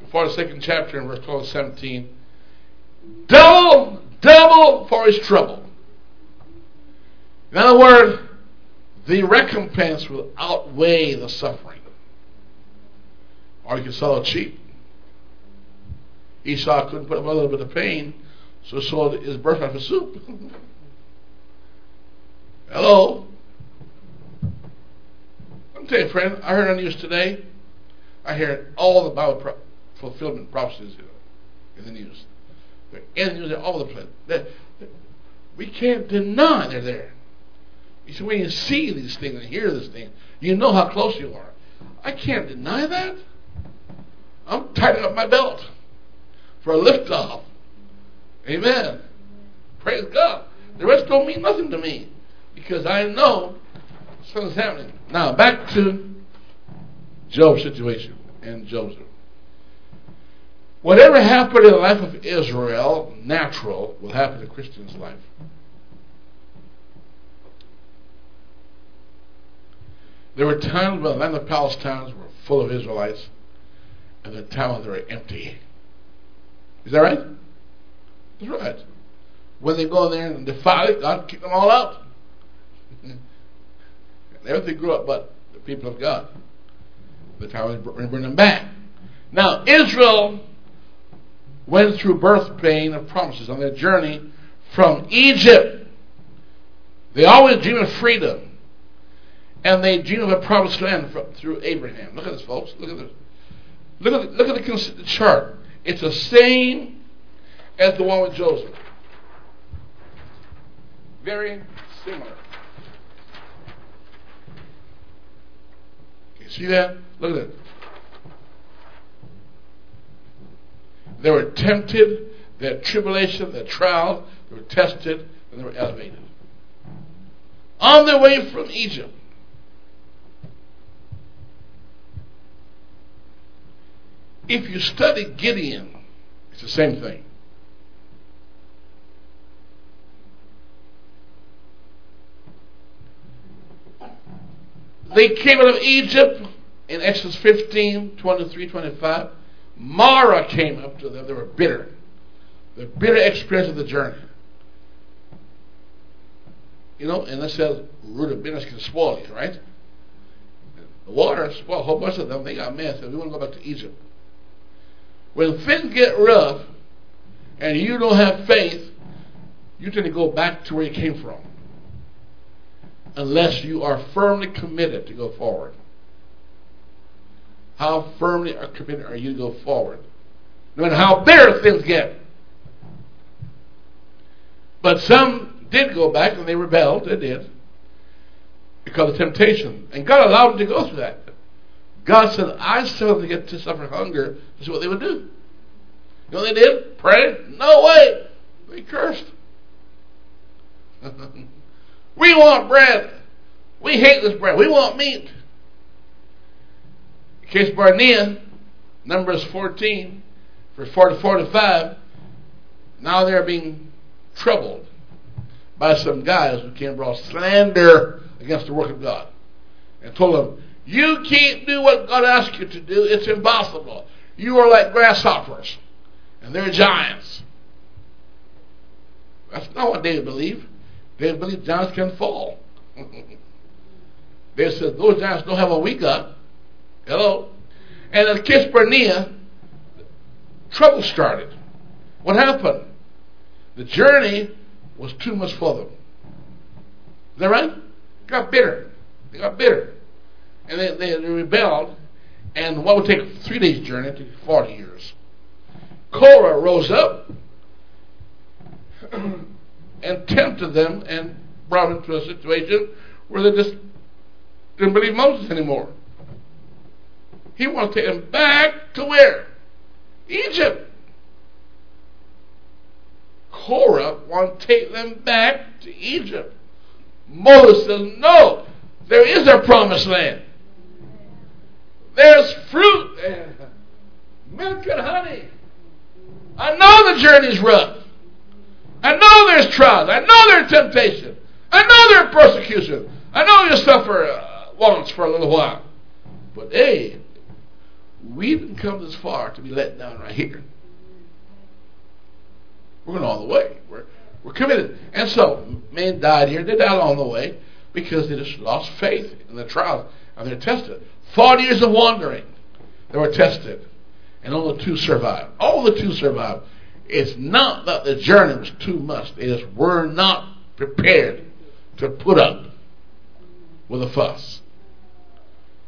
For the second chapter in verse 12 and 17, double, double for his trouble. In other words, the recompense will outweigh the suffering. Or you can sell it cheap. Esau couldn't put up with a little bit of pain, so sold his birthright for soup. Hello? I'm telling you, friend, I heard on the news today, I hear all the Bible pro- fulfillment prophecies in the news. They're in the news, all the place. They're, they're, we can't deny they're there. See, when you see these things and hear this thing, you know how close you are. I can't deny that. I'm tightening up my belt for a liftoff. Amen. Praise God. The rest don't mean nothing to me because I know something's happening. Now, back to Job's situation and Joseph. Whatever happened in the life of Israel, natural, will happen in Christian's life. There were times when the land of Palestine were full of Israelites, and the towns were empty. Is that right? That's right. When they go in there and defile it, God kicked them all out. Everything grew up but the people of God. The town was bring them back. Now, Israel went through birth pain of promises on their journey from Egypt. They always dreamed of freedom and they dream of a promised land from, through Abraham. Look at this, folks. Look at this. Look at the, look at the, chart. It's the same as the one with Joseph. Very similar. You see that? Look at that. They were tempted, had tribulation, they had trials, they were tested, and they were elevated. On their way from Egypt, if you study Gideon, it's the same thing. They came out of Egypt in Exodus 15, 23, 25. Marah came up to them. They were bitter. The bitter experience of the journey. You know, and that says root of bitterness can spoil you, right? The water spoiled a whole bunch of them. They got mad. Said, we want to go back to Egypt. When things get rough and you don't have faith, you tend to go back to where you came from unless you are firmly committed to go forward. How firmly are committed are you to go forward? No matter how bitter things get. But some did go back and they rebelled, they did. Because of temptation. And God allowed them to go through that. God said, I them to get to suffer hunger. This is what they would do. You know what they did? Pray? No way. They cursed. We want bread. We hate this bread. We want meat. In Kadesh Barnea, Numbers 14, verse 4 to 45, now they're being troubled by some guys who came brought slander against the work of God and told them, You can't do what God asked you to do. It's impossible. You are like grasshoppers, and they're giants. That's not what they believe. They believe giants can fall. they said those giants don't have what we got. Hello? And at Kadesh Barnea, trouble started. What happened? The journey was too much for them. Is that right? They got bitter. They got bitter. And they, they, they rebelled. And what would take three days journey took 40 years. Korah rose up and tempted them and brought them to a situation where they just didn't believe Moses anymore. He wanted to take them back to where? Egypt. Korah wanted to take them back to Egypt. Moses says, No, there is a promised land. There's fruit there. Milk and honey. I know the journey's rough. I know there's trials. I know there's temptation. I know there's persecution. I know you suffer uh, once for a little while. But hey, we didn't come this far to be let down right here. We're going all the way. We're, we're committed. And so, men died here. They died along the way because they just lost faith in the trials and they're tested. Forty years of wandering, they were tested. And only two survived. All the two survived. It's not that the journey was too much. They just were not prepared to put up with a fuss.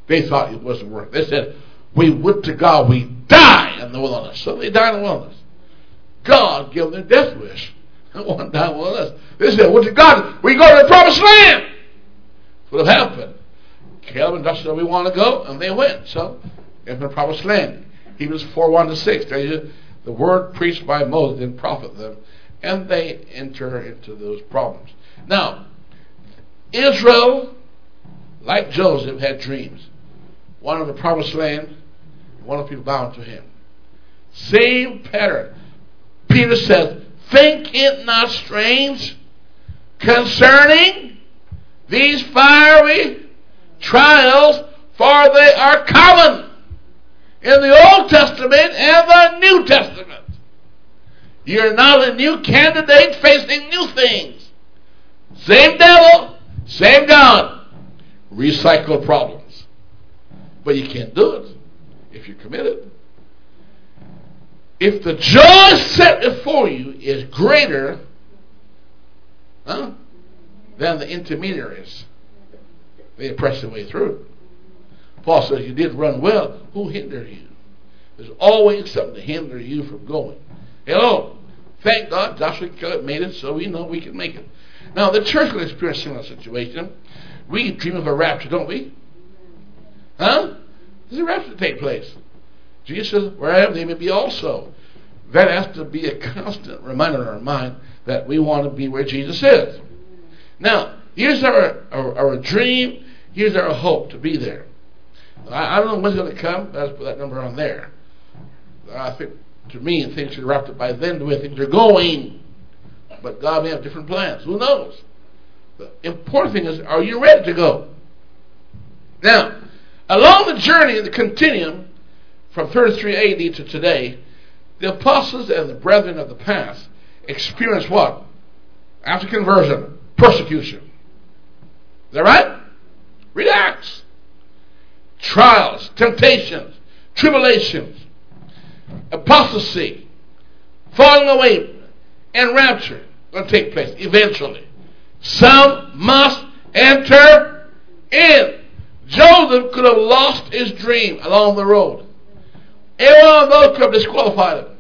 They thought it wasn't worth it. They said, We would to God we die in the wilderness. So they died in the wilderness. God gave them death wish. One die in the wilderness. They said, Would to God we go to the promised land. What happened? Caleb and Joshua We want to go, and they went. So, in the promised land. Hebrews 4 1 to 6 uh, the word preached by Moses didn't profit them, and they enter into those problems. Now, Israel, like Joseph, had dreams. One of the promised land, one of the people bound to him. Same pattern. Peter says, Think it not strange concerning these fiery trials, for they are common in the Old Testament and the New Testament. You're not a new candidate facing new things. Same devil, same God. Recycle problems. But you can't do it if you're committed. If the joy set before you is greater huh, than the intermediaries, they press their way through. Paul says, You did run well. Who hindered you? There's always something to hinder you from going. Hello. Thank God Joshua made it, so we know we can make it. Now, the church will experience a similar situation. We dream of a rapture, don't we? Huh? There's a rapture to take place. Jesus says, Where I am, they may be also. that has to be a constant reminder in our mind that we want to be where Jesus is. Now, here's our, our, our dream, here's our hope to be there. I, I don't know when's going to come, let's put that number on there. I think, to me, things should wrapped up by then the way things are going. But God may have different plans. Who knows? The important thing is, are you ready to go? Now, along the journey, the continuum from 33 AD to today, the apostles and the brethren of the past experienced what? After conversion, persecution. Is that right? Relax. Trials, temptations, tribulations, apostasy, falling away, and rapture going to take place eventually. Some must enter in. Joseph could have lost his dream along the road. Every one of those could have disqualified him.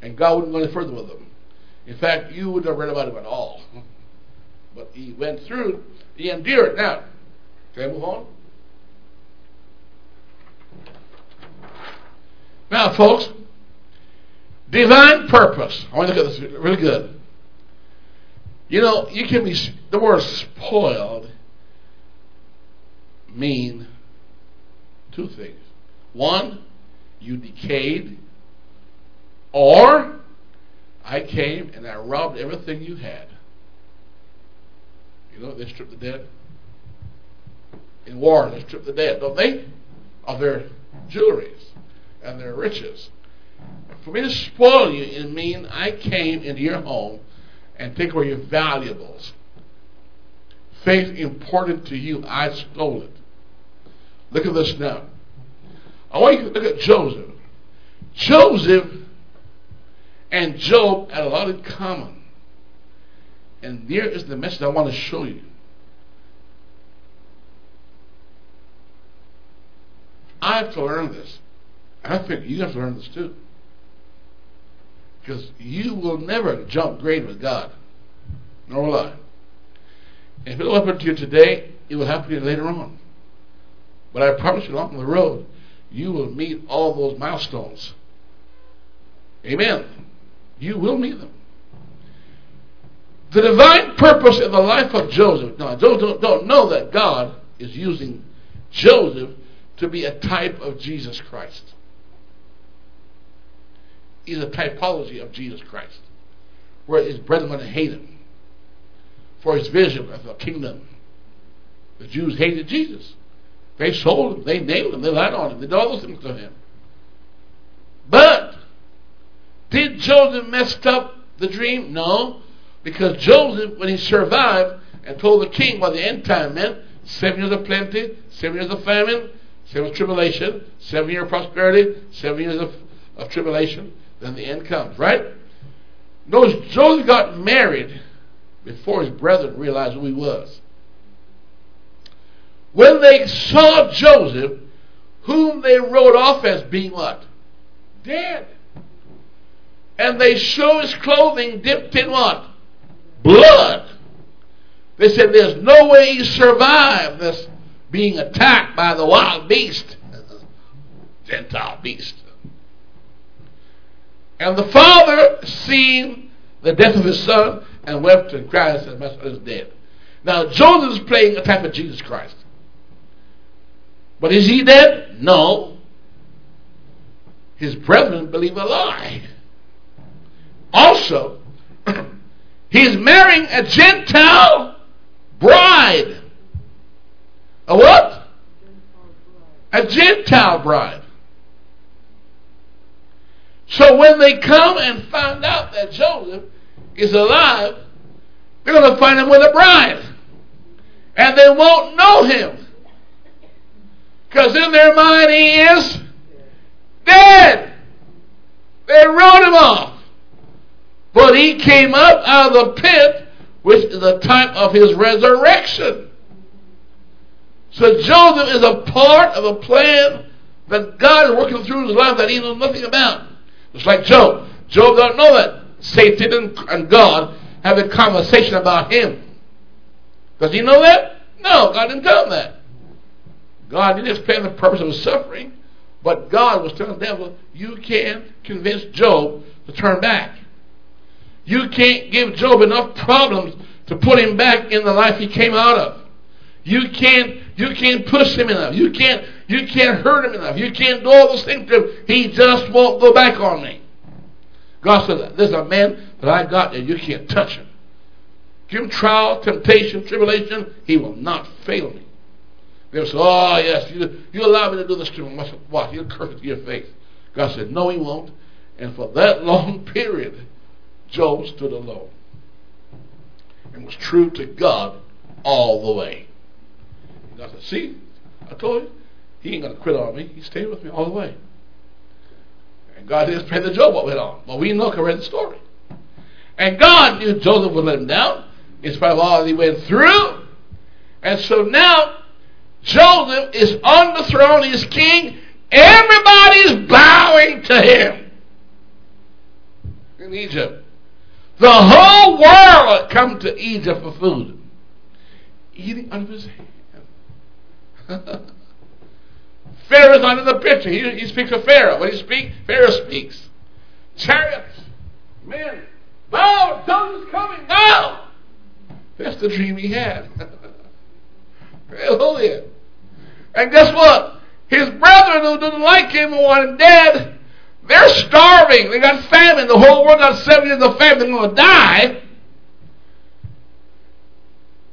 And God wouldn't go any further with him. In fact, you wouldn't have read about him at all. But he went through, he endured. Now, can I move on? Now, folks, divine purpose. I want to look at this really good. You know, you can be, the word spoiled mean two things. One, you decayed, or I came and I robbed everything you had. You know, they strip the dead. In war, they strip the dead, don't they? Of their jewelries and their riches. For me to spoil you, it means I came into your home and take away your valuables. Faith important to you, I stole it. Look at this now. I want you to look at Joseph. Joseph and Job had a lot in common. And there is the message I want to show you. I have to learn this. I think you have to learn this too. Because you will never jump grade with God. Nor will I. And if it will happen to you today, it will happen to you later on. But I promise you, along the road, you will meet all those milestones. Amen. You will meet them. The divine purpose in the life of Joseph. Now, those don't, don't know that God is using Joseph to be a type of Jesus Christ. He's a typology of Jesus Christ, where his brethren hate him for his vision of the kingdom. The Jews hated Jesus. They sold him, they nailed him, they lied on him, they did all those things to him. But did Joseph mess up the dream? No, because Joseph, when he survived and told the king what the end time meant, seven years of plenty, seven years of famine, seven years of tribulation, seven years of prosperity, seven years of, of tribulation, then the end comes, right? Notice Joseph got married before his brethren realized who he was. When they saw Joseph, whom they wrote off as being what? Dead. And they show his clothing dipped in what? Blood. They said there's no way he survived this being attacked by the wild beast, Gentile beast. And the father seen the death of his son and wept and cried and said, My son is dead. Now Joseph is playing a type of Jesus Christ. But is he dead? No. His brethren believe a lie. Also, he's marrying a Gentile bride. A what? A Gentile bride. So when they come and find out that Joseph is alive, they're going to find him with a bride. And they won't know him. Because in their mind he is dead. They wrote him off. But he came up out of the pit, which is the time of his resurrection. So Joseph is a part of a plan that God is working through his life that he knows nothing about. It's like Job. Job don't know that Satan and, God have a conversation about him. Does he know that? No, God didn't tell him that. God didn't explain the purpose of his suffering, but God was telling the devil, you can't convince Job to turn back. You can't give Job enough problems to put him back in the life he came out of. You can't you can't push him enough. You can't you can't hurt him enough. You can't do all those things to him. He just won't go back on me. God said, There's a man that I got and you can't touch him. Give him trial, temptation, tribulation, he will not fail me. They say, Oh yes, you, you allow me to do this to him. What? He'll curse your face. God said, No, he won't. And for that long period, Job stood alone and was true to God all the way. God said, See, I told you, he ain't going to quit on me. He stayed with me all the way. And God didn't pay the Job what went on. Well, we know, I read the story. And God knew Joseph would let him down in spite of all that he went through. And so now, Joseph is on the throne, he's king. Everybody's bowing to him in Egypt. The whole world come to Egypt for food, eating under his hand. Pharaoh's under the picture. He, he speaks of Pharaoh. When he speaks, Pharaoh speaks. Chariots, men, bow, tongues coming now. That's the dream he had. Hallelujah. And guess what? His brethren who didn't like him and want him dead they're starving. They got famine. The whole world got seven years of famine. They're going to die.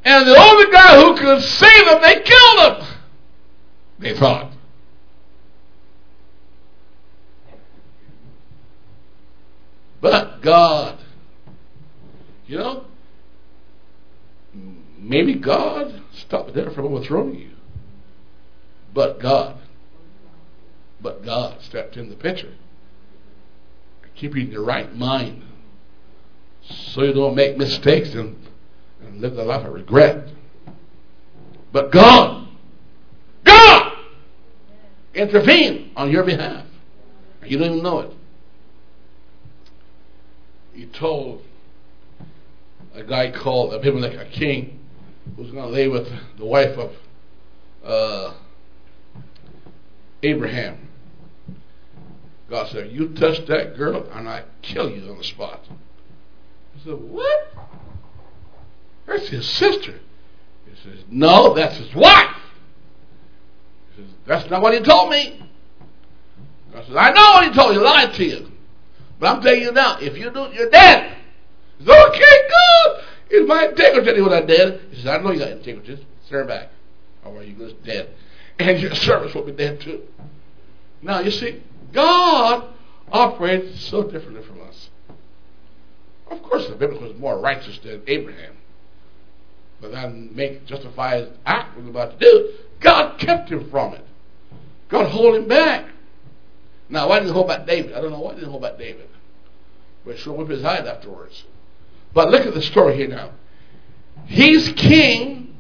And the only guy who could save them, they killed him. They thought. But God, you know, maybe God stopped there from overthrowing you. But God, but God stepped in the picture keeping your right mind so you don't make mistakes and, and live the life of regret. But God, God intervene on your behalf. You don't even know it. He told a guy called Abimelech, a king, who's going to lay with the wife of uh, Abraham. God said, You touch that girl and I kill you on the spot. I said, What? That's his sister. He says, No, that's his wife. He says, That's not what he told me. God said, I know what he told you, he lied to you. But I'm telling you now, if you do, you're dead. He said, Okay, good. It's my integrity when I'm dead. He says, I know you got integrity. Stand back. Or you just dead. And your service will be dead too. Now, you see, God operates so differently from us. Of course, the Bible was more righteous than Abraham. But that make justify his act was about to do. God kept him from it. God hold him back. Now, why didn't he hold back David? I don't know why he didn't hold back David. But sure whip his hide afterwards. But look at the story here now. He's king.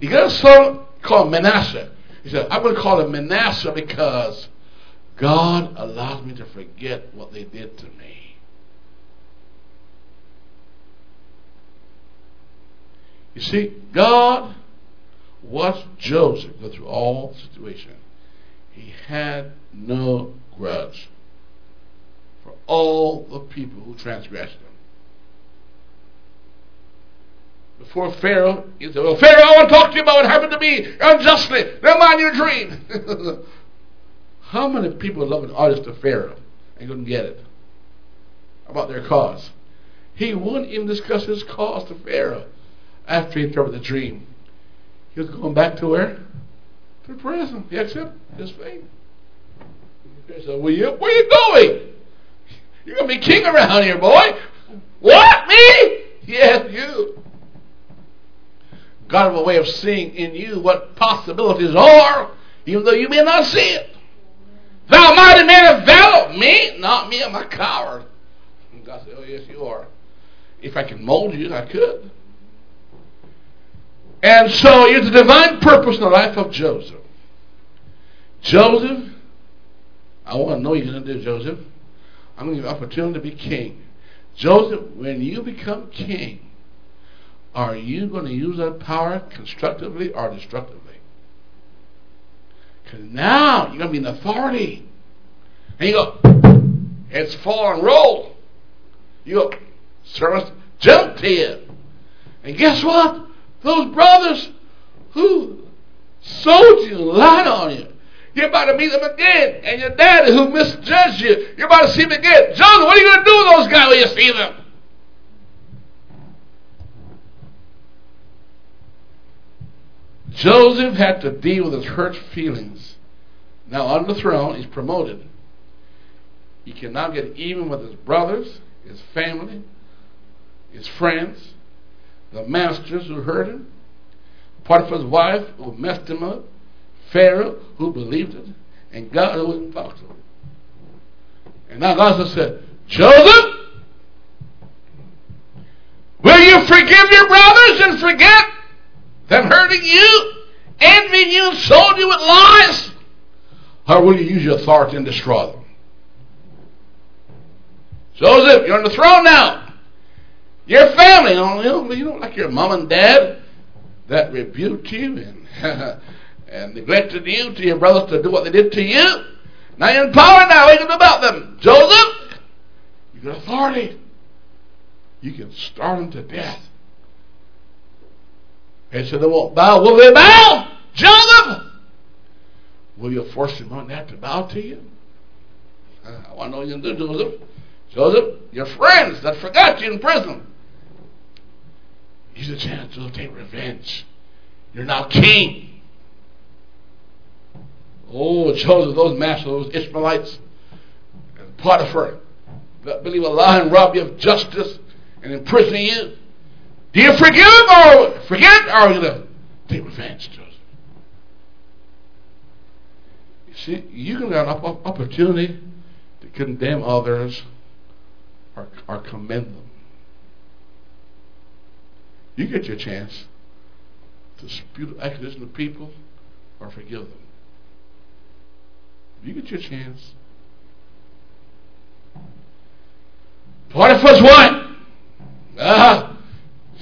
He got a son called Manasseh. He said, I'm going to call him Manasseh because God allows me to forget what they did to me. You see, God watched Joseph go through all the situation. He had no grudge for all the people who transgressed him. Before Pharaoh, he said, Well, Pharaoh, I want to talk to you about what happened to me unjustly. Never mind your dream. How many people love an artist of Pharaoh and couldn't get it about their cause? He wouldn't even discuss his cause to Pharaoh after he interpreted the dream. He was going back to where? To prison. He accepted his fate. He said, where you, where you going? You're going to be king around here, boy. What? Me? Yes, you. God have a way of seeing in you what possibilities are, even though you may not see it. Thou mighty man of valor. Me? Not me. I'm a coward. And God said, Oh, yes, you are. If I could mold you, I could. And so it's a divine purpose in the life of Joseph. Joseph, I want to know you're going to do, Joseph. I'm going to give you an opportunity to be king. Joseph, when you become king, are you going to use that power constructively or destructively? Because now you're going to be an authority. And you go, It's fallen roll. Your servants jumped in. And guess what? Those brothers who sold you, lied on you, you're about to meet them again. And your daddy who misjudged you, you're about to see them again. Joseph, what are you going to do with those guys when you see them? Joseph had to deal with his hurt feelings. Now on the throne, he's promoted. He can now get even with his brothers, his family, his friends, the masters who hurt him, Potiphar's wife who messed him up, Pharaoh who believed it, and God who wouldn't talk to him. And now God said, Joseph, will you forgive your brothers and forget them hurting you, envying you, sold you with lies? Or will you use your authority and destroy them? Joseph, you're on the throne now. Your family, you know, you know, like your mom and dad that rebuked you and, and neglected you to your brothers to do what they did to you. Now you're in power now. What do about them? Joseph, you got authority. You can starve them to death. And so they won't bow. Will they bow? Joseph! Will you force them on that to bow to you? I want to know to do, Joseph. Joseph, your friends that forgot you in prison. Use a chance to take revenge. You're now king. Oh, Joseph, those masters, those Ishmaelites, and Potiphar, that believe a lie and rob you of justice and imprison you. Do you forgive or forget, or are you going to take revenge, Joseph? You see, you can have an opportunity to condemn others or, or commend them. You get your chance to spew accusation of people or forgive them. You get your chance. Potiphar's wife. Ah,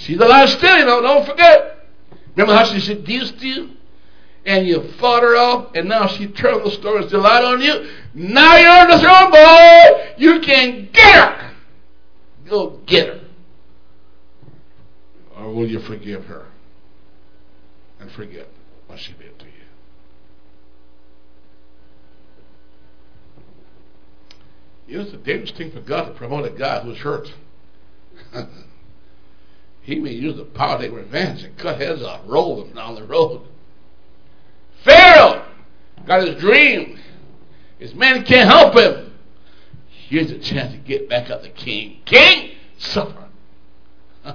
she's alive still, you know, don't forget. Remember how she seduced you? And you fought her off, and now she turned the stories to light on you. Now you're on the throne, boy. You can get her. Go get her. Or will you forgive her and forget what she did to you? You know, it's a dangerous thing for God to promote a guy who's hurt. he may use the power to revenge and cut heads off, roll them down the road. Pharaoh got his dream. His men can't help him. Here's a chance to get back at the king. King, suffer.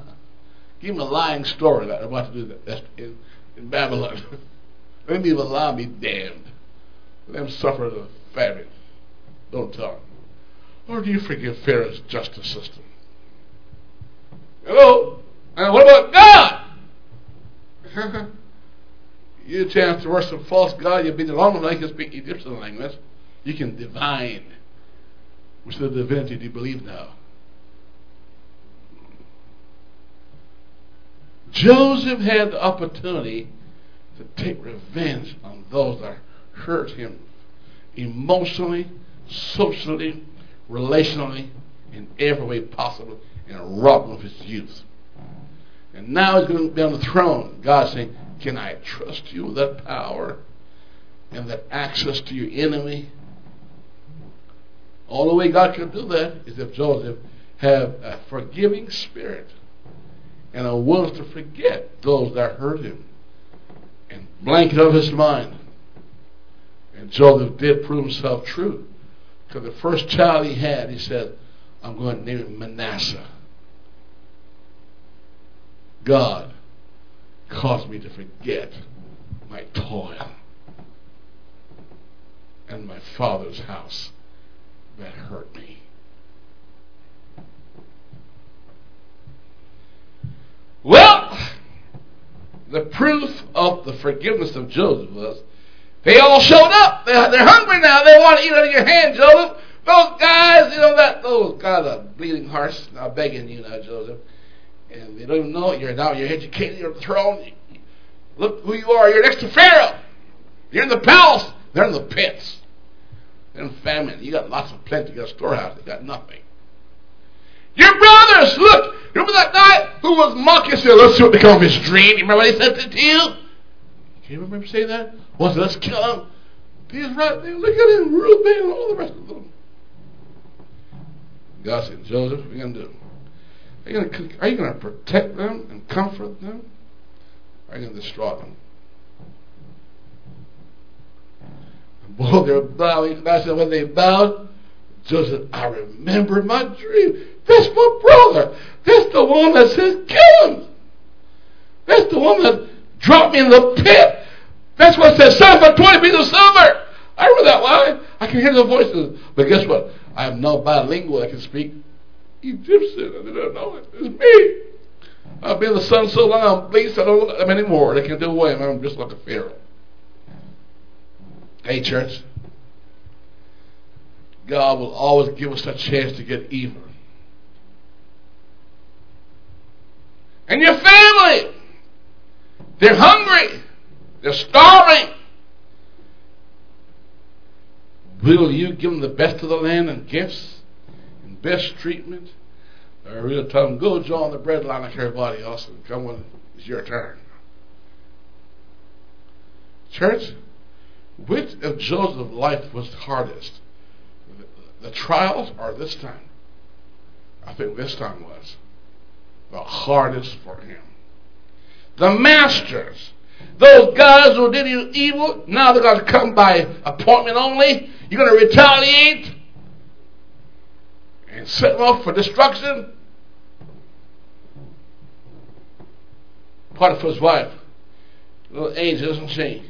Give him a lying story that I'm about to do that. That's in, in Babylon. Let him be alive, be damned. Let him suffer the famine. Don't tell him. Or do you forgive Pharaoh's justice system? Hello? And what about God? you chance to worship false God, you've been long enough, you can speak Egyptian language. You can divine. Which the divinity do you believe now? Joseph had the opportunity to take revenge on those that hurt him emotionally, socially, relationally, in every way possible, and robbed him of his youth. And now he's going to be on the throne. God's saying, Can I trust you with that power and that access to your enemy? All the way God can do that is if Joseph have a forgiving spirit and a will to forget those that hurt him and blanket of his mind. And Joseph did prove himself true. Because the first child he had, he said, I'm going to name it Manasseh. God caused me to forget my toil and my father's house that hurt me. Well, the proof of the forgiveness of Joseph was they all showed up. They're, hungry now. They want to eat out of your hand, Joseph. Those guys, you know that those guys are bleeding hearts now begging you now, Joseph. And they don't even know. You're now you're educated, you're the throne. Look who you are. You're next to Pharaoh. You're in the palace. They're in the pits. and famine. You got lots of plenty. You got a storehouse. You got nothing. Your brothers, look, remember that guy who was mocking? Said, "Let's see what become of his dream." You remember what he said to you? Can you remember saying that? Was let's kill him. He's right there. Look at him, Reuben, and all the rest of them. God said, Joseph, what are you going to do? Are you going to, protect them and comfort them? Or are you going to destroy them? Boy, they're bowing. I said, when they bowed, Joseph, I remembered my dream. That's my brother. That's the one that says, kill him. That's the one that dropped me in the pit. That's what says, sell for 20 pieces of silver. I remember that line. I can hear the voices. But guess what? I am now bilingual. I can speak Egyptian. I didn't know it. It's me. I've been the sun so long, I'm bleached. I don't look at them anymore. They can't do away. I'm just like a pharaoh. Hey, church. God will always give us a chance to get even. And your family, they're hungry. They're starving. Will you give them the best of the land and gifts best treatment? Or you tell them, go join the bread line like everybody else and come when it's your turn? Church, which of Joseph's life was the hardest? The trials or this time? I think this time was the hardest for him. The masters, those guys who did you evil, now they're going to come by appointment only. You're going to retaliate and set them off for destruction. Potiphar's wife, little age doesn't change.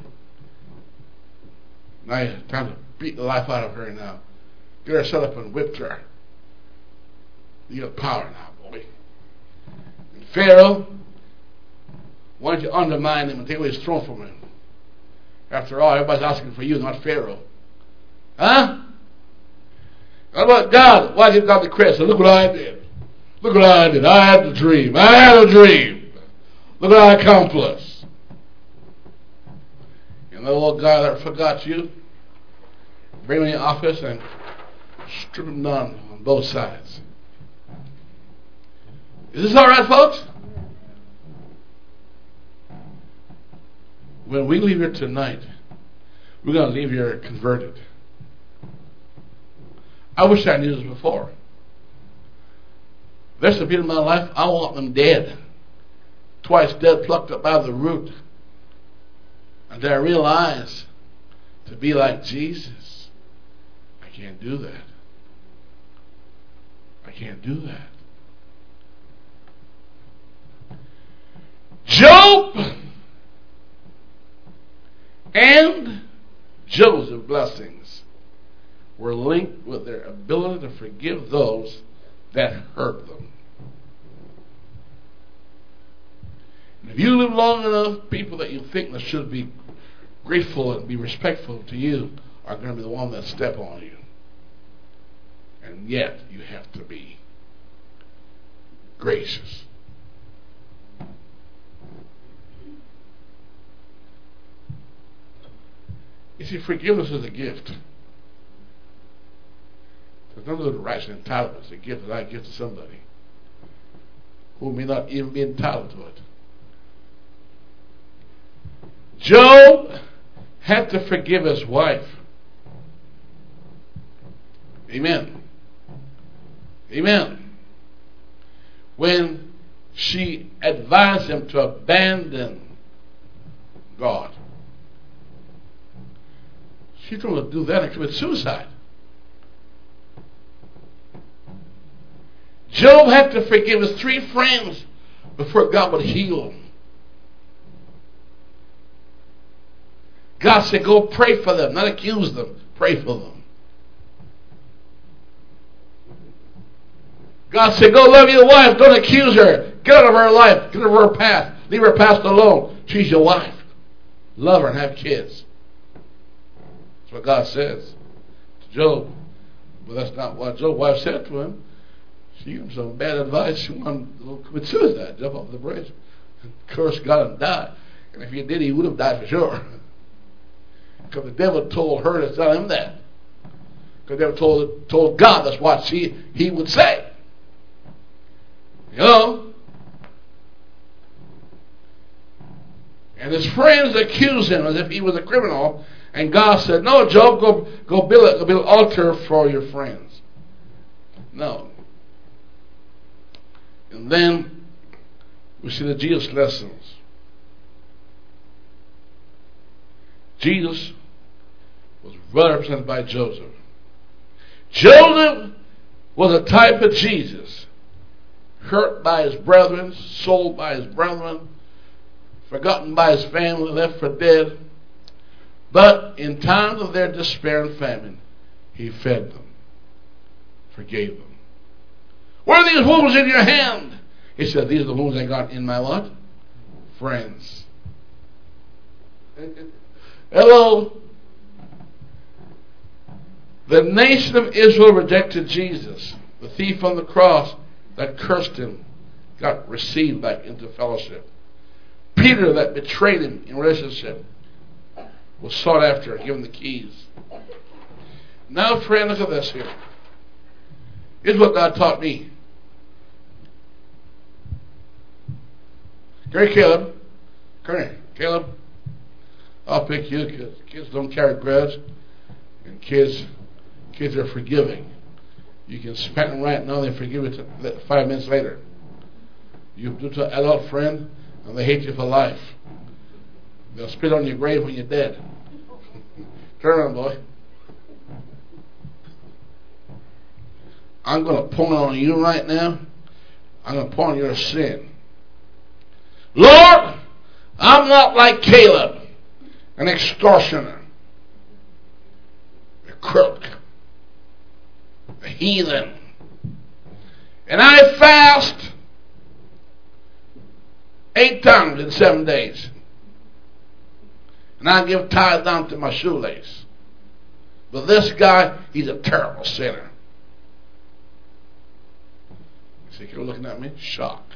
Now time to beat the life out of her now. Get her set up and whipped her. You got power now, boy. And Pharaoh, don't you undermine him and take away his throne from him? After all, everybody's asking for you, not Pharaoh. Huh? How about God? Why did the credit? look what I did. Look what I did. I had the dream. I had a dream. Look what I accomplished. You know what God that forgot you? Bring him in the office and strip him down on both sides. Is this all right, folks? When we leave here tonight, we're going to leave here converted. I wish I knew this before. There's some people in my life, I want them dead. Twice dead, plucked up by the root. And then I realize to be like Jesus, I can't do that. I can't do that. Job and Joseph blessings were linked with their ability to forgive those that hurt them. And if you live long enough, people that you think that should be grateful and be respectful to you are going to be the one that step on you. And yet you have to be gracious. You see, forgiveness is a gift. None of the rights and entitlements. A gift that I give to somebody who may not even be entitled to it. Job had to forgive his wife. Amen. Amen. When she advised him to abandon God. She told him to do that and commit suicide. Job had to forgive his three friends before God would heal him. God said, Go pray for them, not accuse them. Pray for them. God said, Go love your wife. Don't accuse her. Get out of her life. Get out of her path. Leave her past alone. She's your wife. Love her and have kids. That's what God says to Job. But that's not what Job's wife said to him. She him some bad advice. She to commit suicide, jump off the bridge, curse God and die. And if he did, he would have died for sure. Because the devil told her to tell him that. Because the devil told, told God that's what he, he would say. You know? And his friends accused him as if he was a criminal. And God said, No, Job, go, go build, a, go build an altar for your friends. No. And then we see the Jesus lessons. Jesus was well represented by Joseph. Joseph was a type of Jesus, hurt by his brethren, sold by his brethren, forgotten by his family, left for dead. But in times of their despair and famine, he fed them, forgave them. What are these wounds in your hand? He said, These are the wounds I got in my what? Friends. Hello. The nation of Israel rejected Jesus. The thief on the cross that cursed him got received back into fellowship. Peter that betrayed him in relationship was sought after, given the keys. Now, friend, look at this here. Here's what God taught me. Gary Caleb, come here. Caleb, I'll pick you because kids don't carry grudge, and kids kids are forgiving. You can spank them right now, they forgive you five minutes later. You do to an adult friend, and they hate you for life. They'll spit on your grave when you're dead. Turn around, boy. I'm going to point on you right now. I'm going to point on your sin. Lord, I'm not like Caleb, an extortioner, a crook, a heathen. And I fast eight times in seven days. And I give tithe down to my shoelace. But this guy, he's a terrible sinner. See, you're looking at me? Shock.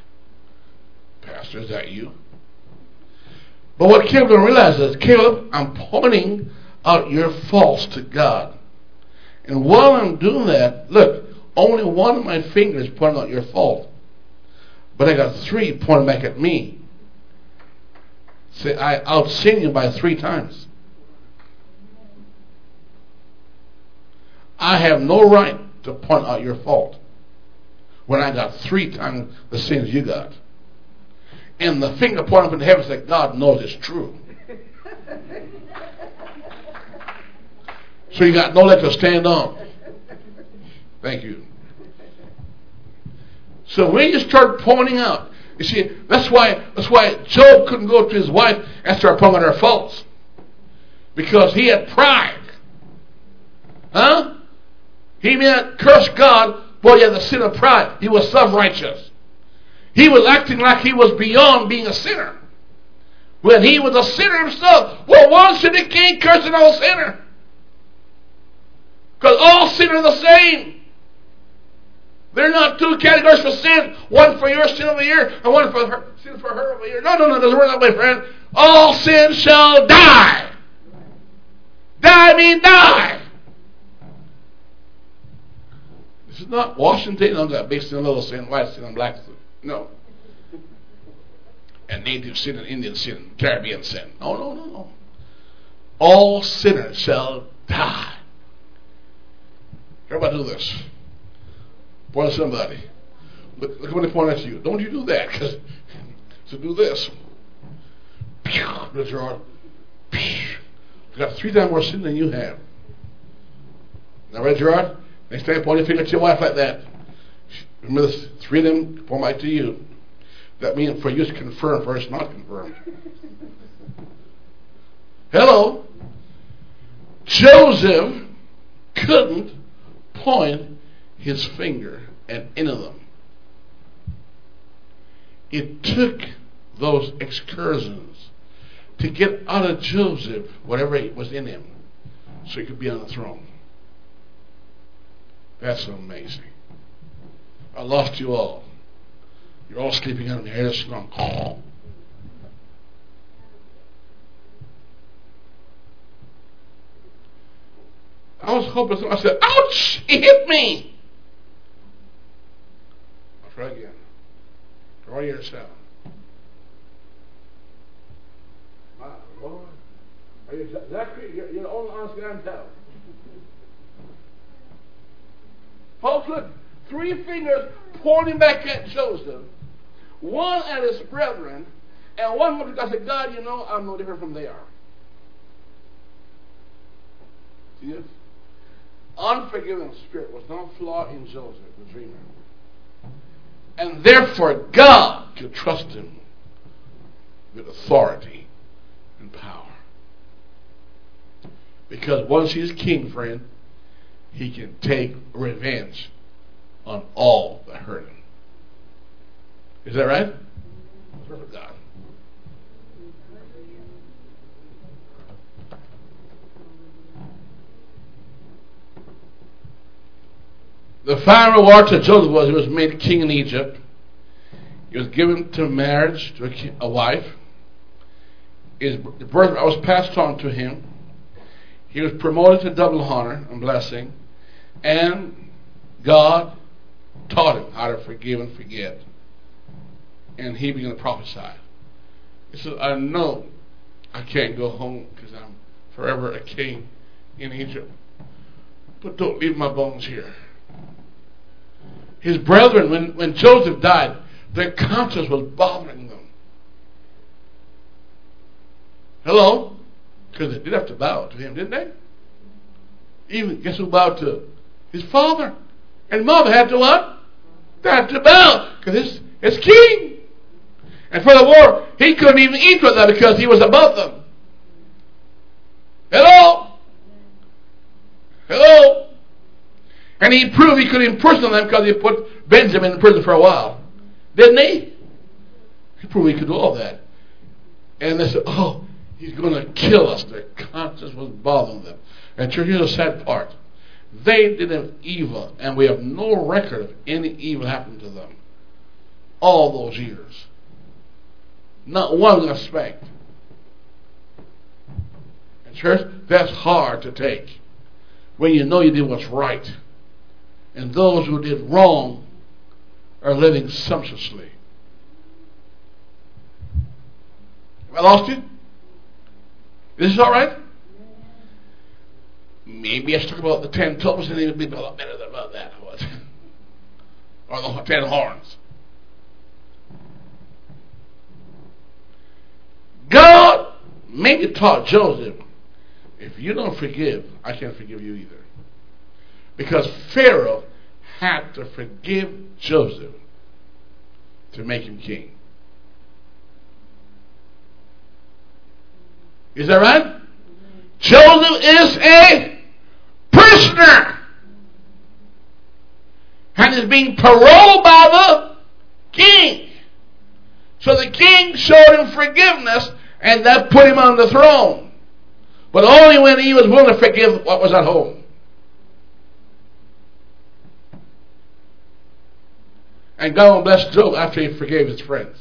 Pastor, is that you? But what Caleb didn't realize is, Caleb, I'm pointing out your faults to God. And while I'm doing that, look, only one of my fingers pointing out your fault. But I got three pointing back at me. Say, I outsinned you by three times. I have no right to point out your fault when I got three times the sins you got and the finger pointing up the heavens that God knows it's true. so you got no leg to stand on. Thank you. So when you start pointing out, you see, that's why that's why Job couldn't go to his wife and start pointing her faults. Because he had pride. Huh? He meant curse God, but he had the sin of pride. He was self righteous. He was acting like he was beyond being a sinner. When he was a sinner himself. Well, one sinner can't curse another sinner. Because all sin are the same. They're not two categories for sin. One for your sin over here and one for her sin for her over here. No, no, no, doesn't work that way, friend. All sin shall die. Die mean die. This is not Washington on that based on little sin, white sin, and black sin. No. And native sin and Indian sin, Caribbean sin. No, no, no, no. All sinners shall die. Everybody do this. Point at somebody. Look, look when they point at you. Don't you do that, because so do this. Gerard. You got three times more sin than you have. Now, right, Gerard? Next time, point your finger at your wife like that. Of them point back to you. That means for you to confirm, for us not confirmed. Hello. Joseph couldn't point his finger at any of them. It took those excursions to get out of Joseph whatever was in him so he could be on the throne. That's amazing. I lost you all. You're all sleeping out on your head strong. I was hoping I said, ouch, it hit me. I'll try again. Draw yourself. My Lord. Are you Zachary? You're, the only honest guy in. Folks, look, three fingers pointing back at Joseph, one at his brethren, and one looked I said, God, you know, I'm no different from they are. See this? Unforgiving spirit was no flaw in Joseph, the dreamer. And therefore, God could trust him with authority and power. Because once he's king, friend, he can take revenge on all that hurt him. Is that right? Perfect. The final reward to Joseph was he was made king in Egypt. He was given to marriage to a, a wife. His birth was passed on to him. He was promoted to double honor and blessing. And God taught him how to forgive and forget. And he began to prophesy. He said, I know I can't go home because I'm forever a king in Egypt. But don't leave my bones here his brethren, when, when Joseph died, their conscience was bothering them. Hello? Because they did have to bow to him, didn't they? Even, guess who bowed to? His father. And mother had to what? Had to bow. Because it's, it's king. And furthermore, he couldn't even eat with them because he was above them. Hello? Hello? And he proved he could imprison them because he put Benjamin in prison for a while. Didn't he? He proved he could do all that. And they said, oh, he's going to kill us. Their conscience was bothering them. And church, here's the sad part. They did an evil, and we have no record of any evil happening to them all those years. Not one respect. And church, that's hard to take when you know you did what's right and those who did wrong are living sumptuously. Have I lost you? Is this all right? Maybe I should talk about the ten toes and it would be a lot better than about that. or the ten horns. God made maybe taught Joseph, if you don't forgive, I can't forgive you either. Because Pharaoh had to forgive Joseph to make him king. Is that right? Joseph is a prisoner and is being paroled by the king. So the king showed him forgiveness and that put him on the throne. But only when he was willing to forgive what was at home. And God blessed Job after he forgave his friends.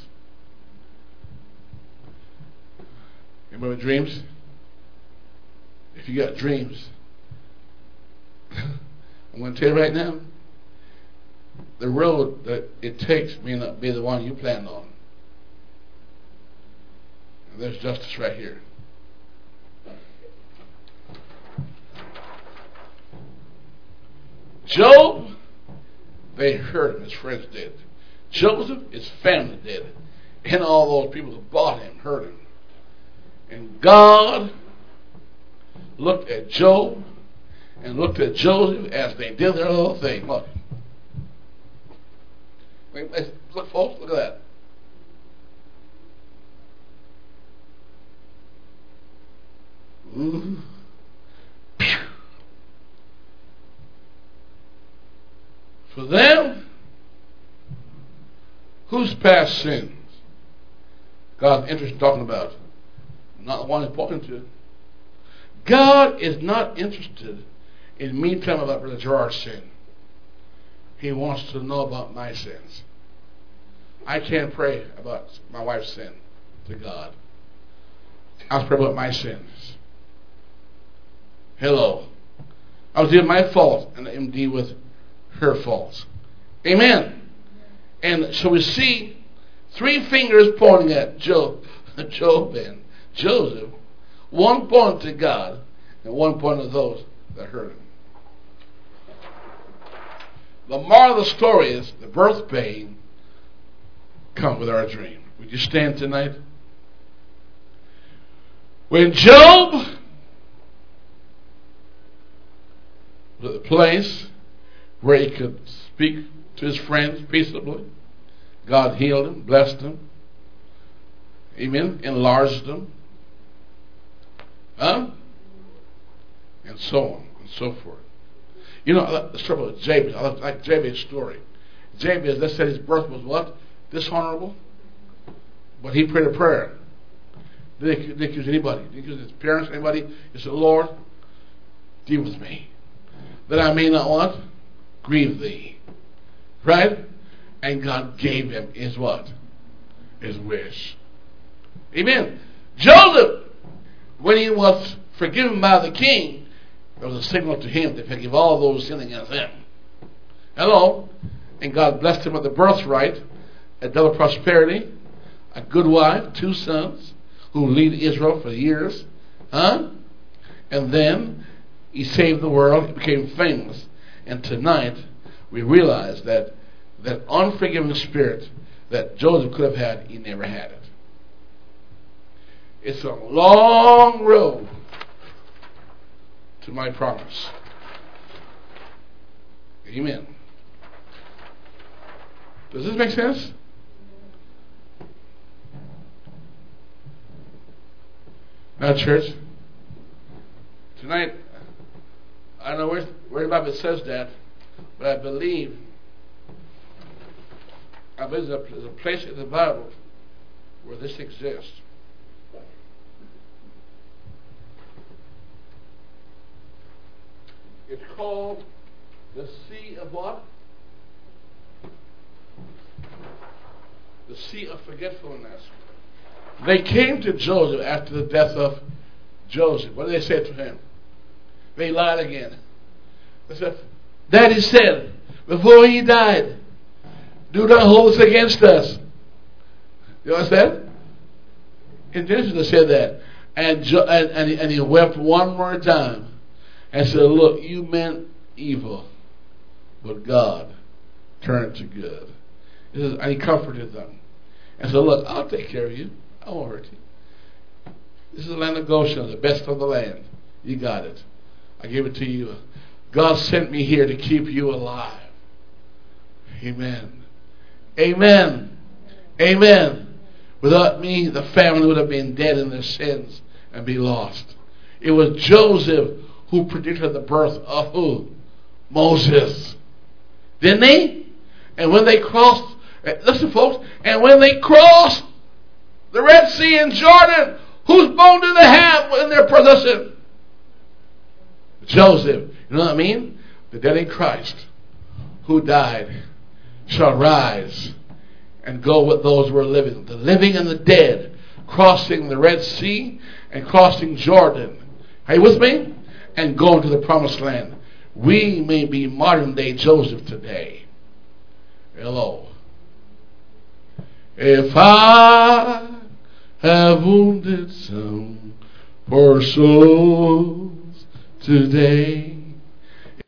Remember dreams? If you got dreams, I'm going to tell you right now, the road that it takes may not be the one you planned on. There's justice right here. Job they hurt him. His friends did. Joseph, his family did. And all those people who bought him hurt him. And God looked at Job and looked at Joseph as they did their little thing. Look. Look, folks, look at that. For them, whose past sins God's interested in talking about? Not the one he's pointing to. God is not interested in me telling about Brother Gerard's sin. He wants to know about my sins. I can't pray about my wife's sin to God. I'll pray about my sins. Hello. I was dealing my fault and I am dealing with her faults. Amen. And so we see three fingers pointing at Job, Job and Joseph, one point to God, and one point to those that hurt him. The moral of the story is the birth pain come with our dream. Would you stand tonight? When Job was at the place where he could speak to his friends peaceably, God healed him, blessed him, amen, enlarged him, huh? And so on and so forth. You know, the trouble with Jabez, I like Jabez's story. Jabez, let's say his birth was what? Dishonorable. But he prayed a prayer. Didn't accuse anybody. Didn't accuse his parents, anybody. He said, Lord, deal with me. That I may not what? Grieve thee. Right? And God gave him his what? His wish. Amen. Joseph, when he was forgiven by the king, it was a signal to him to forgive all those sinning against him. Hello? And God blessed him with the birthright, a double prosperity, a good wife, two sons, who lead Israel for years. Huh? And then he saved the world, he became famous. And tonight we realize that that unforgiving spirit that Joseph could have had, he never had it. It's a long road to my promise. Amen. Does this make sense? Now, church, tonight, I don't know where, where the Bible says that, but I believe, I believe there's a place in the Bible where this exists. It's called the Sea of what? The Sea of Forgetfulness. They came to Joseph after the death of Joseph. What did they say to him? They lied again. They said, Daddy said, before he died, do not hold this against us. You understand? In Genesis, they said that. And, and, and, he, and he wept one more time and said, Look, you meant evil, but God turned to good. and he comforted them. And said, Look, I'll take care of you. I won't hurt you. This is the land of Goshen, the best of the land. You got it. I give it to you. God sent me here to keep you alive. Amen. Amen. Amen. Without me, the family would have been dead in their sins and be lost. It was Joseph who predicted the birth of who? Moses. Didn't he? And when they crossed, eh, listen folks, and when they crossed the Red Sea and Jordan, whose bone did they have in their possession? Joseph. You know what I mean? The dead in Christ who died shall rise and go with those who are living. The living and the dead crossing the Red Sea and crossing Jordan. Are you with me? And go into the promised land. We may be modern day Joseph today. Hello. If I have wounded some poor souls today,